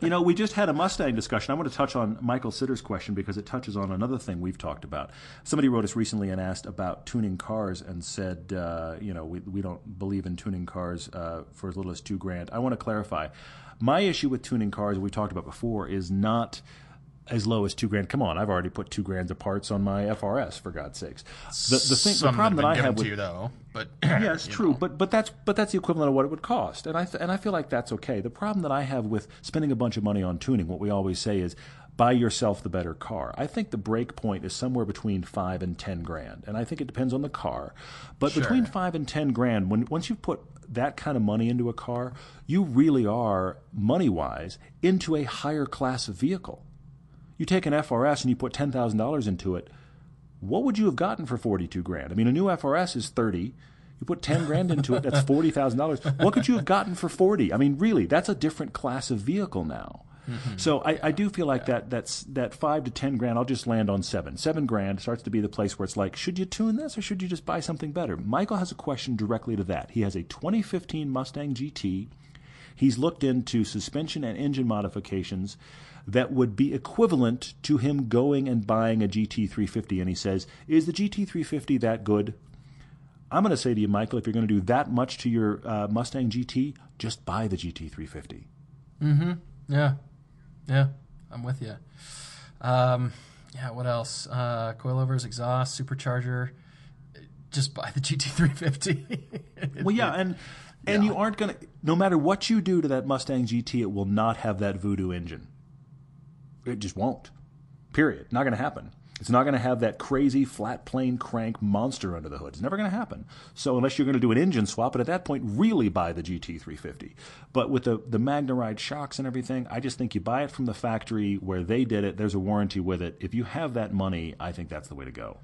you know, we just had a Mustang discussion. I want to touch on Michael Sitter's question because it touches on another thing we've talked about. Somebody wrote us recently and asked about tuning cars and said, uh, you know, we, we don't believe in tuning cars uh, for as little as two grand. I want to clarify. My issue with tuning cars, we talked about before, is not – as low as two grand. Come on, I've already put two grand of parts on my FRS for God's sakes. The, the thing, the problem that I have with you though, but yeah, it's true. Know. But but that's but that's the equivalent of what it would cost, and I th- and I feel like that's okay. The problem that I have with spending a bunch of money on tuning, what we always say is buy yourself the better car. I think the break point is somewhere between five and ten grand, and I think it depends on the car. But sure. between five and ten grand, when once you've put that kind of money into a car, you really are money wise into a higher class of vehicle. You take an FRS and you put $10,000 into it, what would you have gotten for 42 grand? I mean, a new FRS is 30. You put 10 grand into it, that's $40,000. What could you have gotten for 40? I mean, really, that's a different class of vehicle now. Mm-hmm. So I, I, do feel like yeah. that that's that five to ten grand. I'll just land on seven. Seven grand starts to be the place where it's like, should you tune this or should you just buy something better? Michael has a question directly to that. He has a 2015 Mustang GT He's looked into suspension and engine modifications that would be equivalent to him going and buying a GT350. And he says, Is the GT350 that good? I'm going to say to you, Michael, if you're going to do that much to your uh, Mustang GT, just buy the GT350. Mm-hmm. Yeah. Yeah. I'm with you. Um, yeah. What else? Uh, coilovers, exhaust, supercharger. Just buy the GT350. well, yeah, and and yeah. you aren't going to. No matter what you do to that Mustang GT, it will not have that Voodoo engine. It just won't. Period. Not going to happen. It's not going to have that crazy flat plane crank monster under the hood. It's never going to happen. So unless you're going to do an engine swap, and at that point, really buy the GT350. But with the the MagneRide shocks and everything, I just think you buy it from the factory where they did it. There's a warranty with it. If you have that money, I think that's the way to go.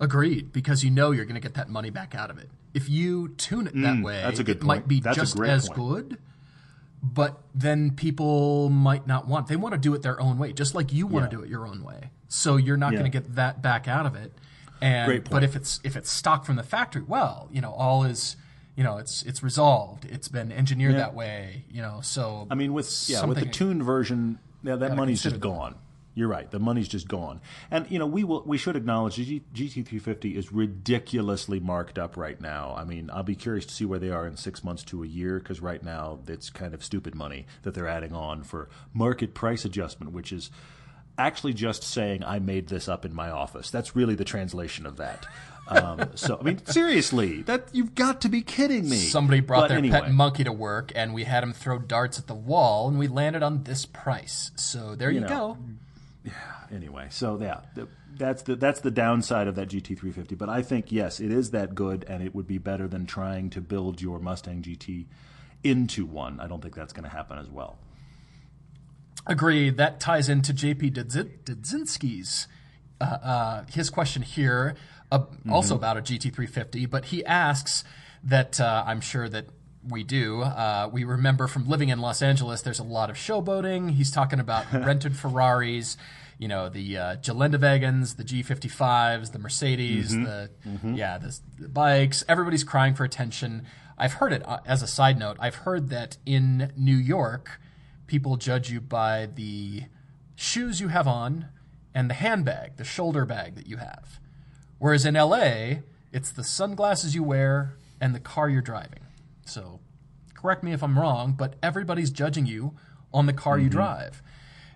Agreed, because you know you're going to get that money back out of it. If you tune it that Mm, way, that's a good it point. might be That's a just great as point. good. But then people might not want. They want to do it their own way, just like you want Yeah. to do it your own way. So you're not Yeah. going to get that back out of it. And but if it's if it's stock from the factory, well, you know, all is you know, it's it's resolved. It's been engineered Yeah. that way. You know, so I mean, with yeah, with the tuned version, yeah, that money's just gone. You're right. The money's just gone. And you know, we will we should acknowledge the GT350 is ridiculously marked up right now. I mean, I'll be curious to see where they are in six months to a year because right now it's kind of stupid money that they're adding on for market price adjustment, which is actually just saying I made this up in my office. That's really the translation of that. Um, so I mean, seriously, that you've got to be kidding me. Somebody brought But their anyway. pet monkey to work, and we had him throw darts at the wall, and we landed on this price. So there you, know, go. Anyway, so yeah, that's the that's the downside of that GT350. But I think yes, it is that good, and it would be better than trying to build your Mustang GT into one. I don't think that's going to happen as well. Agreed. That ties into JP Dudzinski's uh, uh, his question here, uh, also about a GT350. But he asks that uh, I'm sure that we do. Uh, we remember from living in Los Angeles, there's a lot of showboating. He's talking about rented Ferraris. You know the uh, Geländewagens, the G55s, the Mercedes, the yeah, the, the bikes. Everybody's crying for attention. I've heard it uh, as a side note. I've heard that in New York, people judge you by the shoes you have on and the handbag, the shoulder bag that you have. Whereas in LA, it's the sunglasses you wear and the car you're driving. So, correct me if I'm wrong, but everybody's judging you on the car you mm-hmm. drive.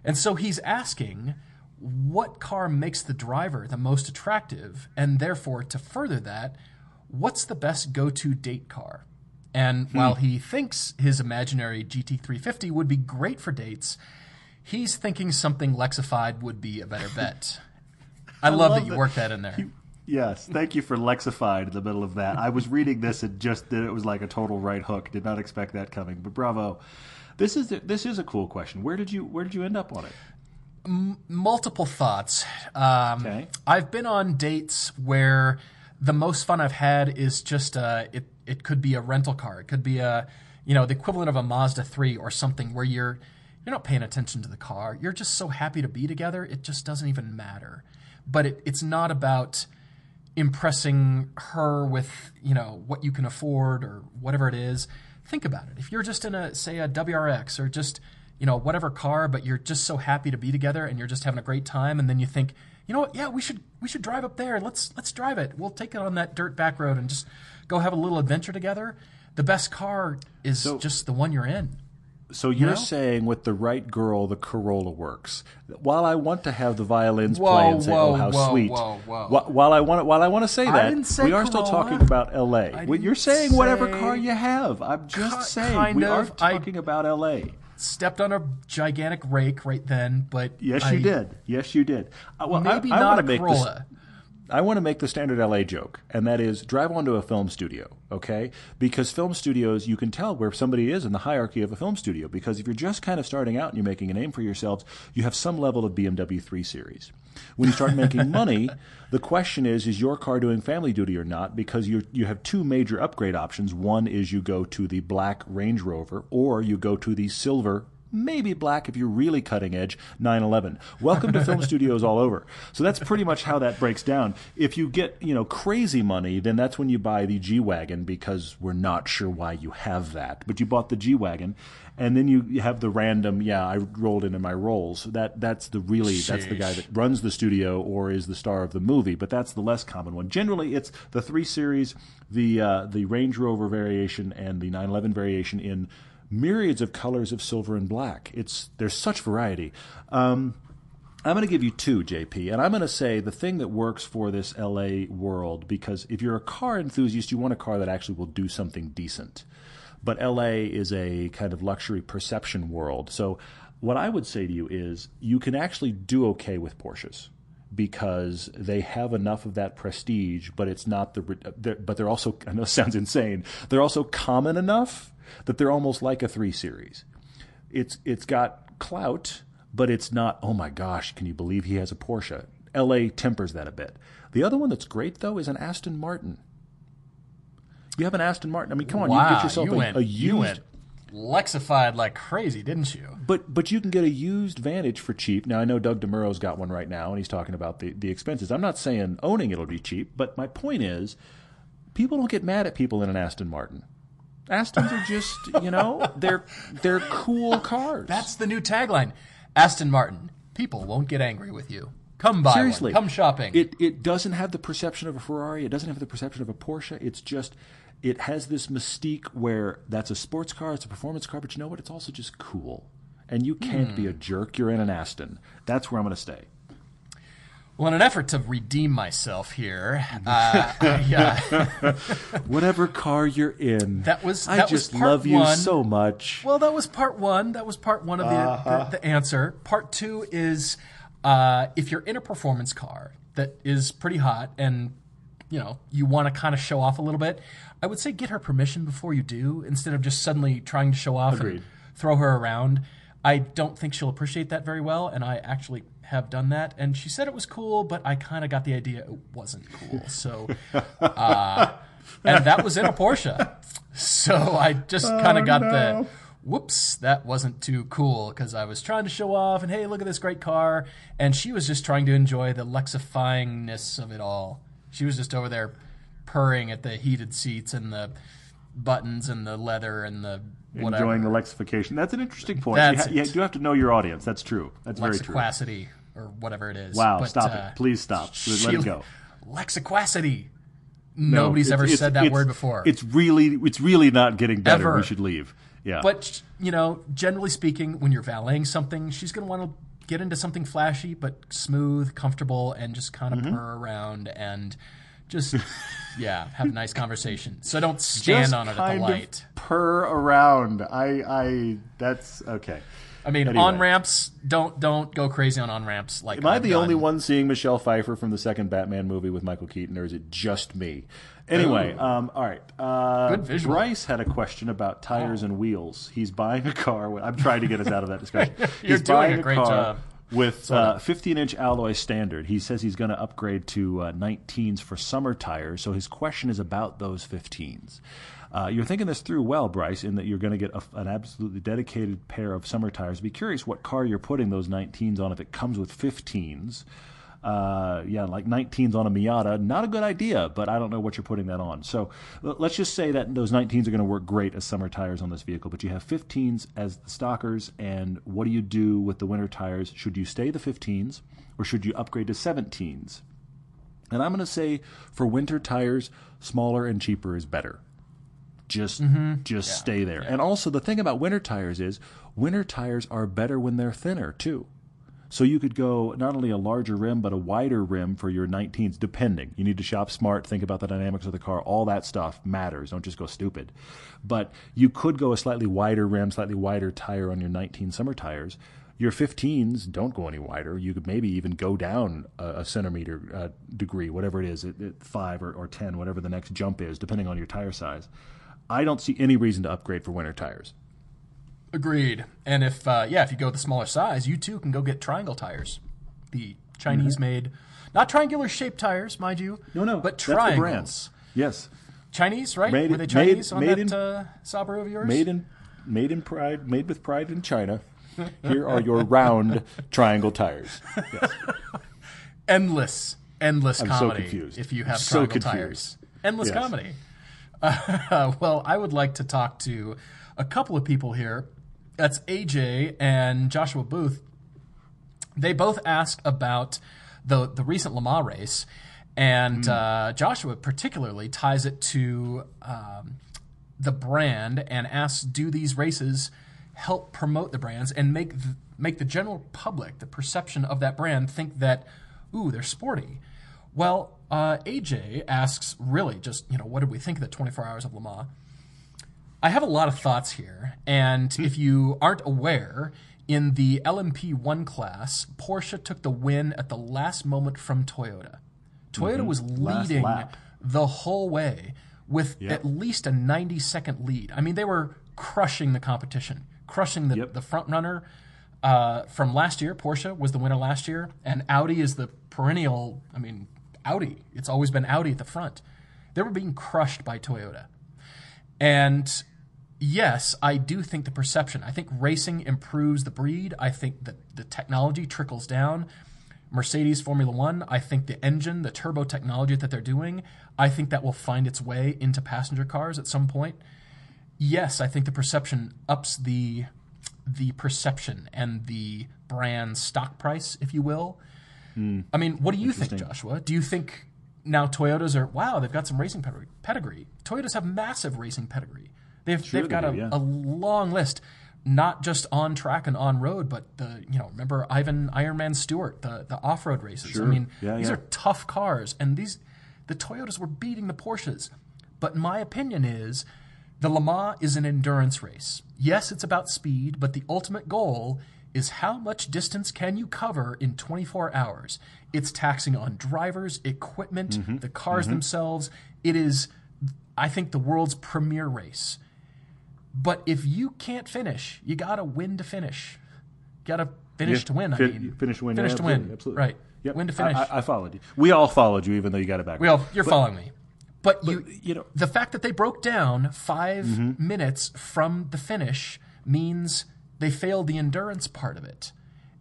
And so he's asking what car makes the driver the most attractive, and therefore, to further that, what's the best go to date car? And hmm. while he thinks his imaginary GT350 would be great for dates, he's thinking something Lexified would be a better bet. I, love, love that you worked that in there. Yes, thank you for Lexified in the middle of that. I was reading this and just that it was like a total right hook. Did not expect that coming, but bravo. This is this is a cool question. Where did you where did you end up on it? multiple thoughts. Um, Okay. I've been on dates where the most fun I've had is just uh, it. It could be a rental car. It could be a you know the equivalent of a Mazda three or something where you're you're not paying attention to the car. You're just so happy to be together. It just doesn't even matter. But it, it's not about impressing her with you know what you can afford or whatever it is think about it. If you're just in a say a wrx or just you know whatever car but you're just so happy to be together and you're just having a great time and then you think you know what? Yeah we should we should drive up there. Let's let's drive it. We'll take it on that dirt back road and just go have a little adventure together. The best car is So- just the one you're in So you're know? saying with the right girl, the Corolla works. While I want to have the violins Whoa, play and say, whoa, "Oh, how whoa, sweet," whoa, whoa. wh- while I want, while I want to say that, say we are still talking about L.A. I You're saying whatever car you have. I'm just Ki- saying we of. are I- talking about L.A. stepped on a gigantic rake right then but Yes, I- you did. Yes, you did. Uh, well, maybe I, not wanna a this- corolla I want to make the standard LA joke, and that is drive onto a film studio, okay? Because film studios, you can tell where somebody is in the hierarchy of a film studio. Because if you're just kind of starting out and you're making a name for yourselves, you have some level of BMW 3 Series. When you start making money, the question is: Is your car doing family duty or not? Because you you have two major upgrade options. One is you go to the black Range Rover, or you go to the silver maybe black if you're really cutting edge, 911. Welcome to film studios all over. So that's pretty much how that breaks down. If you get, you know, crazy money, then that's when you buy the G-Wagon because we're not sure why you have that. But you bought the G-Wagon and then you, you have the random, yeah, I rolled into my roles. That that's the really that's the guy that runs the studio or is the star of the movie, but that's the less common one. Generally, it's the 3 series, the uh, the Range Rover variation and the 911 variation in myriads of colors of silver and black. It's there's such variety. Um, I'm going to give you two, JP, and I'm going to say the thing that works for this LA world because if you're a car enthusiast, you want a car that actually will do something decent. But LA is a kind of luxury perception world. So what I would say to you is you can actually do okay with Porsches because they have enough of that prestige, but it's not the. But they're also. I know sounds insane. They're also common enough that they're almost like a three series. It's it's got clout, but it's not. Oh my gosh! Can you believe he has a Porsche? L.A. tempers that a bit. The other one that's great though is an Aston Martin. You have an Aston Martin. I mean, come on, wow, you get yourself you a, went, a you used. went Lexified like crazy, didn't you? But but you can get a used Vantage for cheap. Now I know Doug DeMuro's got one right now, and he's talking about the, the expenses. I'm not saying owning it'll be cheap, but my point is, people don't get mad at people in an Aston Martin. Astons are just you know they're they're cool cars. That's the new tagline. Aston Martin. People won't get angry with you. Come buy seriously one. Come shopping. It it doesn't have the perception of a Ferrari. It doesn't have the perception of a Porsche. It's just it has this mystique where that's a sports car, it's a performance car, but you know what? It's also just cool. And you can't be hmm. a jerk. You're in an Aston. That's where I'm going to stay. Well, in an effort to redeem myself here, uh, I, uh, Whatever car you're in, That was- I that was just part love you one. so much. well, that was part one. That was part one of the, Uh-huh. the, the answer. Part two is uh, if you're in a performance car that is pretty hot and you know you want to kind of show off a little bit, I would say get her permission before you do, instead of just suddenly trying to show off Agreed. and throw her around. I don't think she'll appreciate that very well, and I actually have done that. And she said it was cool, but I kind of got the idea it wasn't cool. So, uh, and that was in a Porsche. So I just kind of got the whoops, that wasn't too cool because I was trying to show off and hey, look at this great car. And she was just trying to enjoy the lexifyingness of it all. She was just over there purring at the heated seats and the buttons and the leather and the whatever. Enjoying the lexification. That's an interesting point. That's you, ha- you do have to know your audience. That's true. That's very true. lexiquacity or whatever it is. Wow, But, stop uh, it. Please stop. Let it go. Lexiquacity. No, Nobody's ever said that word before. It's really, it's really not getting better. Ever. We should leave. Yeah. But you know, generally speaking, when you're valeting something, she's going to want to get into something flashy but smooth, comfortable, and just kind Mm-hmm. of purr around and just yeah, have a nice conversation. So don't stand Just on it at the light. purr around. I, I, that's okay. I mean, Anyway. on ramps, don't don't go crazy on on ramps. Like Am I I've the done. only one seeing Michelle Pfeiffer from the second Batman movie with Michael Keaton, or is it just me? Anyway, um, all right. Uh, Good visual. Bryce had a question about tires and wheels. He's buying a car. With, I'm trying to get us out of that discussion. You're he's doing buying a great car job. with uh, 15-inch alloy standard. He says he's going to upgrade to uh, 19s for summer tires. So his question is about those 15s. Uh, you're thinking this through well, Bryce, in that you're going to get a, an absolutely dedicated pair of summer tires. Be curious what car you're putting those 19s on if it comes with 15s. Uh, yeah, like 19s on a Miata, not a good idea, but I don't know what you're putting that on. So let's just say that those 19s are going to work great as summer tires on this vehicle, but you have 15s as the stockers, and what do you do with the winter tires? Should you stay the 15s or should you upgrade to 17s? And I'm going to say for winter tires, smaller and cheaper is better. Just just stay there. And also the thing about winter tires is winter tires are better when they're thinner too. So you could go not only a larger rim but a wider rim for your 19s depending. You need to shop smart, think about the dynamics of the car, all that stuff matters. Don't just go stupid. But you could go a slightly wider rim, slightly wider tire on your 19 summer tires. Your 15s don't go any wider. You could maybe even go down a, a centimeter uh, degree, whatever it is, at, at 5 or, or 10, whatever the next jump is, depending on your tire size. I don't see any reason to upgrade for winter tires. Agreed. And if uh, yeah, if you go the smaller size, you too can go get triangle tires, the Chinese made, not triangular shaped tires, mind you. No, no, but triangles. Yes, Chinese, right? Made- Were they made- Chinese on made that in- uh, Subaru of yours? made in made in pride, made with pride in China. Here are your round triangle tires. Yes. endless, endless I'm so comedy. confused. If you have So triangle confused. tires, endless Yes. comedy. Uh, well, I would like to talk to a couple of people here. That's AJ and Joshua Booth. They both ask about the the recent Le Mans race, and Hmm. uh, Joshua particularly ties it to um, the brand and asks, "Do these races help promote the brands and make th- make the general public, the perception of that brand, think that, ooh, they're sporty?" Well, uh, AJ asks, really, just you know, what did we think of the 24 Hours of Le Mans? I have a lot of thoughts here, and if you aren't aware, in the LMP1 class, Porsche took the win at the last moment from Toyota. Toyota was leading the whole way with Yep. at least a 90 second lead. I mean, they were crushing the competition, crushing the, Yep. the front runner uh, from last year. Porsche was the winner last year, and Audi is the perennial. I mean, Audi. It's always been Audi at the front. They were being crushed by Toyota. And yes, I do think the perception, I think racing improves the breed. I think that the technology trickles down. Mercedes Formula One, I think the engine, the turbo technology that they're doing, I think that will find its way into passenger cars at some point. Yes, I think the perception ups the the perception and the brand stock price, if you will. Hmm. I mean, what do you think, Joshua? Do you think now Toyotas are wow? They've got some racing pedigree. Toyotas have massive racing pedigree. They've Sure they've they got do, a, yeah. a long list, not just on track and on road, but the you know remember Ivan Ironman Stewart, the the off road races. I mean, Yeah, these yeah. are tough cars, and these the Toyotas were beating the Porsches. But my opinion is the Le Mans is an endurance race. Yes, it's about speed, but the ultimate goal is how much distance can you cover in 24 hours. It's taxing on drivers, equipment, Mm-hmm. the cars themselves. It is, I think, the world's premier race. But if you can't finish, you got to win to finish. Got to finish Yeah, to win. I fin- mean, finish to win. Finish yeah, to absolutely, win. Absolutely. Right. Yep. Win to finish. I, I followed you. We all followed you, even though you got it back. Well, you're following me. But, you, you know- the fact that they broke down 5 minutes from the finish means they failed the endurance part of it.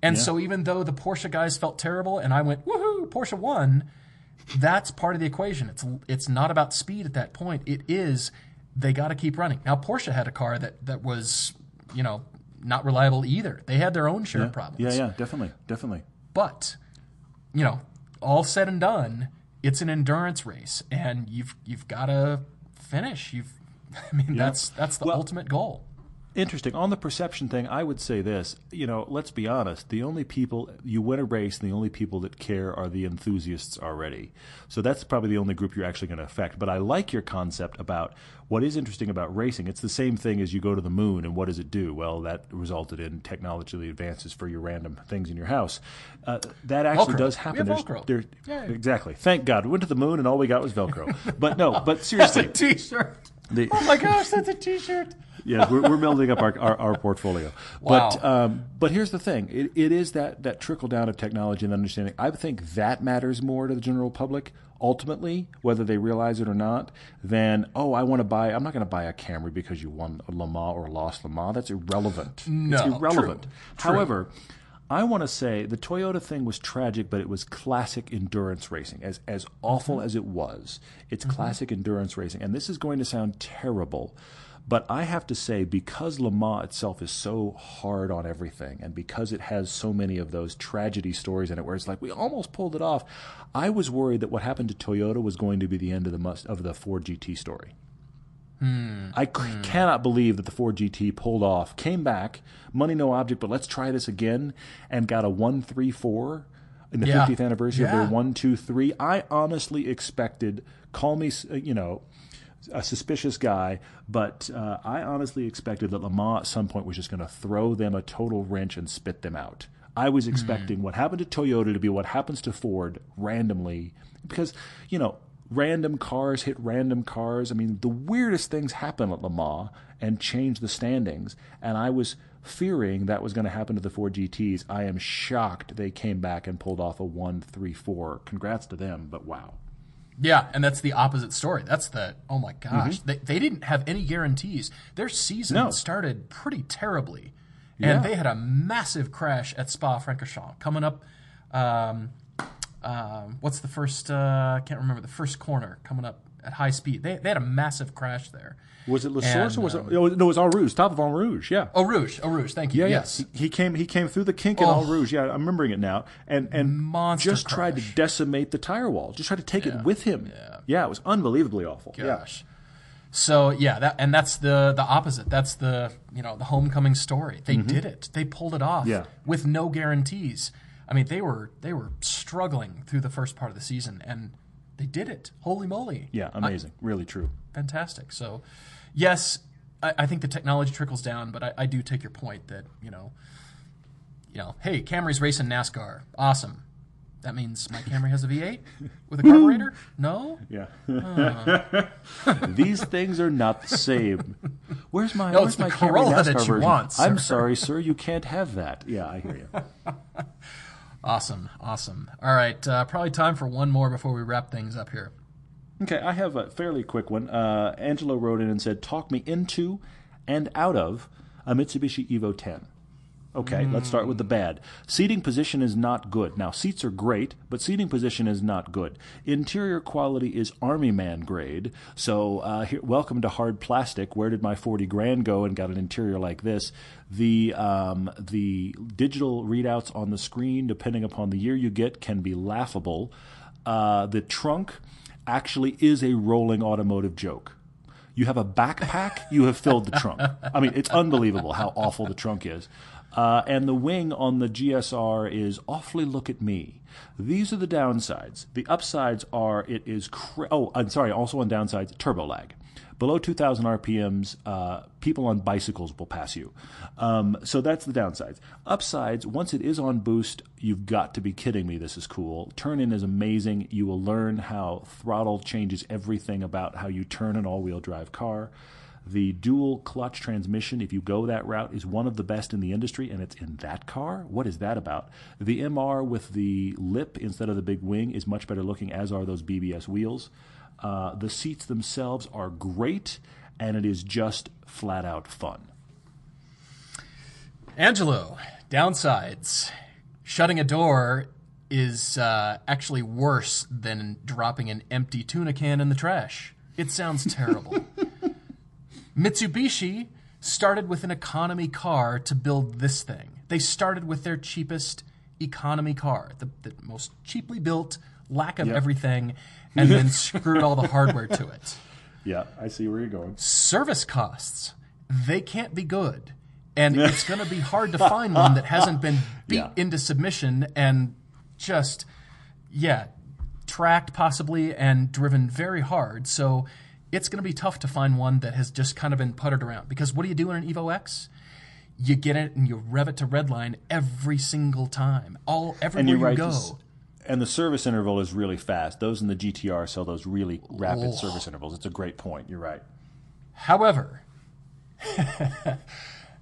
And so even though the Porsche guys felt terrible and I went, woohoo, Porsche won, that's part of the equation. It's it's not about speed at that point. It is they got to keep running. Now Porsche had a car that that was, you know, not reliable either. They had their own share of problems. Yeah, yeah, definitely, definitely. But, you know, all said and done, it's an endurance race, and you've you've got to finish. You've, I mean, that's that's the Well- ultimate goal. Interesting. On the perception thing, I would say this. You know, let's be honest. The only people you win a race, and the only people that care are the enthusiasts already. So that's probably the only group you're actually going to affect. But I like your concept about what is interesting about racing. It's the same thing as you go to the moon, and what does it do? Well, that resulted in technologically advances for your random things in your house. Uh, that actually Velcro. does happen. have There's- Velcro. there- Yeah. Exactly. Thank God. We went to the moon, and all we got was Velcro. but no. But seriously, T-shirt. The- oh my gosh, that's a T-shirt. yes, we're, we're building up our, our, our portfolio. But Wow. um, but here's the thing: it, it is that that trickle down of technology and understanding. I think that matters more to the general public ultimately, whether they realize it or not. Than oh, I want to buy. I'm not going to buy a Camry because you won a Le Mans or lost Le Mans. That's irrelevant. No, it's irrelevant. true, true. I want to say the Toyota thing was tragic, but it was classic endurance racing. As as awful mm-hmm. as it was, it's mm-hmm. classic endurance racing. And this is going to sound terrible, but I have to say because Le Mans itself is so hard on everything, and because it has so many of those tragedy stories in it, where it's like we almost pulled it off, I was worried that what happened to Toyota was going to be the end of the must of the Ford GT story. I c- cannot believe that the Ford GT pulled off, came back, money no object, but let's try this again, and got a one three four in the Yeah. 50th anniversary of Yeah. their one two three. I honestly expected, call me, uh, you know, a suspicious guy, but uh, I honestly expected that Le Mans at some point was just going to throw them a total wrench and spit them out. I was expecting what happened to Toyota to be what happens to Ford randomly, because you know random cars hit random cars. I mean, the weirdest things happen at Le Mans and change the standings. And I was fearing that was going to happen to the Ford GTs. I am shocked they came back and pulled off a one three four. Congrats to them, but wow. Yeah, and that's the opposite story. That's the oh my gosh, Mm-hmm. they they didn't have any guarantees. Their season No. started pretty terribly, Yeah. and they had a massive crash at Spa Francorchamps coming up. Um, um, what's the first? Uh, I can't remember the first corner coming up at high speed. They, they had a massive crash there. Was it La Source or was it? oh, no, it was Eau Rouge, top of Eau Rouge. Yeah. Eau Rouge, Eau Rouge. Thank you. Yeah, yes. yeah. He, came. He came through the kink in Oh. Eau Rouge. Yeah, I'm remembering it now. And and Monster just tried to decimate the tire wall. Just tried to take it with him. Yeah. Yeah, it was unbelievably awful. Gosh. So yeah, that and that's the the opposite. That's the you know the homecoming story. They did it. They pulled it off Mm-hmm. Yeah. with no guarantees. I mean, they were they were struggling through the first part of the season, and they did it. Holy moly! Yeah, amazing. really true. fantastic. So, yes, I, I think the technology trickles down, but I, I do take your point that you know, you know, hey, Camry's racing NASCAR, awesome. That means my Camry has a V8 with a carburetor? No, Yeah. These things are not the same. Where's my No, Where's my Camry NASCAR that you version? want, I'm sorry, sir. You can't have that. Yeah, I hear you. awesome, awesome. All right, uh, probably time for one more before we wrap things up here. Okay, I have a fairly quick one. Uh, Angelo wrote in and said, "Talk me into and out of a Mitsubishi Evo 10." Okay, let's start with the bad. Seating position is not good. Now, seats are great, but seating position is not good. Interior quality is Army Man grade. So, uh, here, welcome to hard plastic. Where did my 40 grand go and got an interior like this? The, um, the digital readouts on the screen, depending upon the year you get, can be laughable. Uh, the trunk actually is a rolling automotive joke. You have a backpack, you have filled the trunk. I mean, it's unbelievable how awful the trunk is. Uh, and the wing on the GSR is awfully look at me. These are the downsides. The upsides are it is. Cra- oh, I'm sorry. Also on downsides, turbo lag. Below 2,000 RPMs, uh, people on bicycles will pass you. Um, so that's the downsides. Upsides, once it is on boost, you've got to be kidding me. This is cool. Turn in is amazing. You will learn how throttle changes everything about how you turn an all wheel drive car. The dual clutch transmission, if you go that route, is one of the best in the industry, and it's in that car. What is that about? The MR with the lip instead of the big wing is much better looking, as are those BBS wheels. Uh, the seats themselves are great, and it is just flat out fun. Angelo, downsides. Shutting a door is uh, actually worse than dropping an empty tuna can in the trash. It sounds terrible. Mitsubishi started with an economy car to build this thing. They started with their cheapest economy car, the, the most cheaply built, lack of Yep. everything, and then screwed all the hardware to it. Yeah, I see where you're going. service costs they can't be good and it's going to be hard to find one that hasn't been beat Yeah. into submission and just yeah tracked possibly and driven very hard so it's going to be tough to find one that has just kind of been puttered around because what do you do in an evo x you get it and you rev it to redline every single time all everywhere you right. go this- and the service interval is really fast. Those in the GTR sell those really rapid Oh. service intervals. It's a great point. You're right. However,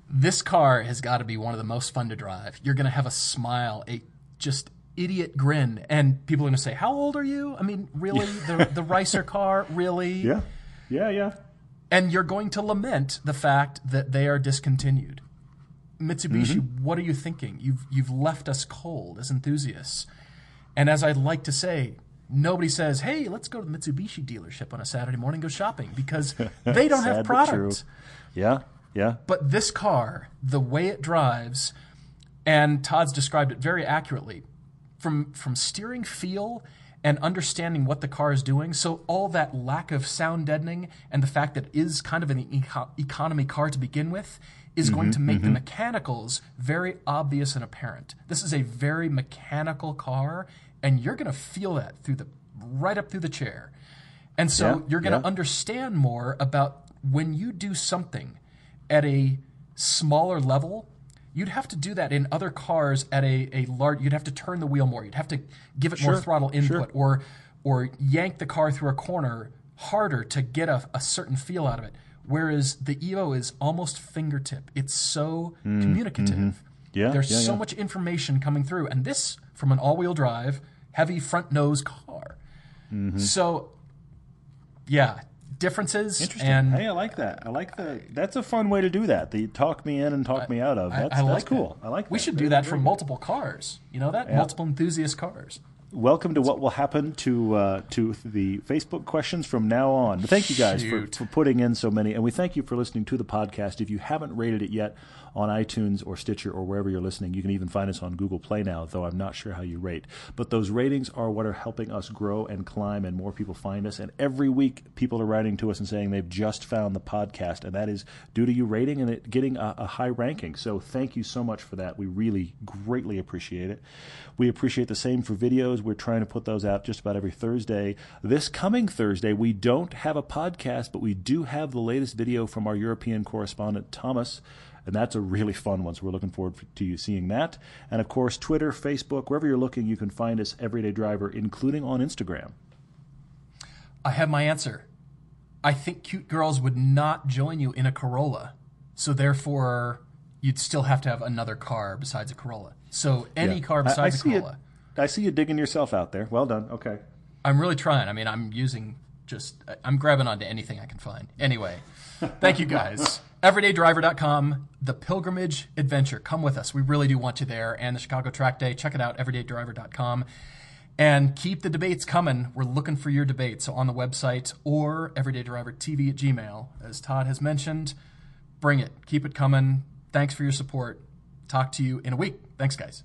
this car has got to be one of the most fun to drive. You're going to have a smile, a just idiot grin, and people are going to say, "How old are you?" I mean, really, the the Ricer car, really? Yeah, yeah, yeah. And you're going to lament the fact that they are discontinued. Mitsubishi, Mm-hmm. what are you thinking? You've you've left us cold as enthusiasts. And as I'd like to say, nobody says, "Hey, let's go to the Mitsubishi dealership on a Saturday morning go shopping" because they don't have Sad but true. product. Yeah, yeah. But this car, the way it drives, and Todd's described it very accurately, from from steering feel and understanding what the car is doing. So all that lack of sound deadening and the fact that it is kind of an eco- economy car to begin with is going to mm-hmm, make the mm-hmm. mechanicals very obvious and apparent. This is a very mechanical car, and you're going to feel that through the right up through the chair. And so Yeah, you're going to yeah. understand more about when you do something at a smaller level, you'd have to do that in other cars at a, a large you'd have to turn the wheel more. You'd have to give it more throttle input sure. or or yank the car through a corner harder to get a, a certain feel out of it. Whereas the Evo is almost fingertip. It's so communicative. Mm, mm-hmm. Yeah, There's yeah, so yeah. much information coming through. And this from an all-wheel drive, heavy front nose car. Mm-hmm. So yeah, differences. Interesting. And hey, I like that. I like the. That's a fun way to do that. The talk me in and talk me out of. That's, I, like that's cool. that. I like. That. We should Very, do that for good. multiple cars. You know that multiple enthusiast cars. Welcome to what will happen to uh, to the Facebook questions from now on. Thank you guys for, for putting in so many, and we thank you for listening to the podcast. If you haven't rated it yet on iTunes or Stitcher or wherever you're listening, you can even find us on Google Play now. Though I'm not sure how you rate, but those ratings are what are helping us grow and climb, and more people find us. And every week, people are writing to us and saying they've just found the podcast, and that is due to you rating and it getting a, a high ranking. So thank you so much for that. We really greatly appreciate it. We appreciate the same for videos. We're trying to put those out just about every Thursday. This coming Thursday, we don't have a podcast, but we do have the latest video from our European correspondent, Thomas. And that's a really fun one. So we're looking forward to you seeing that. And of course, Twitter, Facebook, wherever you're looking, you can find us, Everyday Driver, including on Instagram. I have my answer. I think cute girls would not join you in a Corolla. So therefore, you'd still have to have another car besides a Corolla. So any Yeah. car I- I besides a. Corolla. I see you digging yourself out there. Well done. Okay. I'm really trying. I mean, I'm using just, I'm grabbing onto anything I can find. Anyway, thank you guys. EverydayDriver.com, the pilgrimage adventure. Come with us. We really do want you there. And the Chicago Track Day. Check it out, EverydayDriver.com. And keep the debates coming. We're looking for your debates. So on the website or EverydayDriverTV at Gmail. As Todd has mentioned, bring it. Keep it coming. Thanks for your support. Talk to you in a week. Thanks, guys.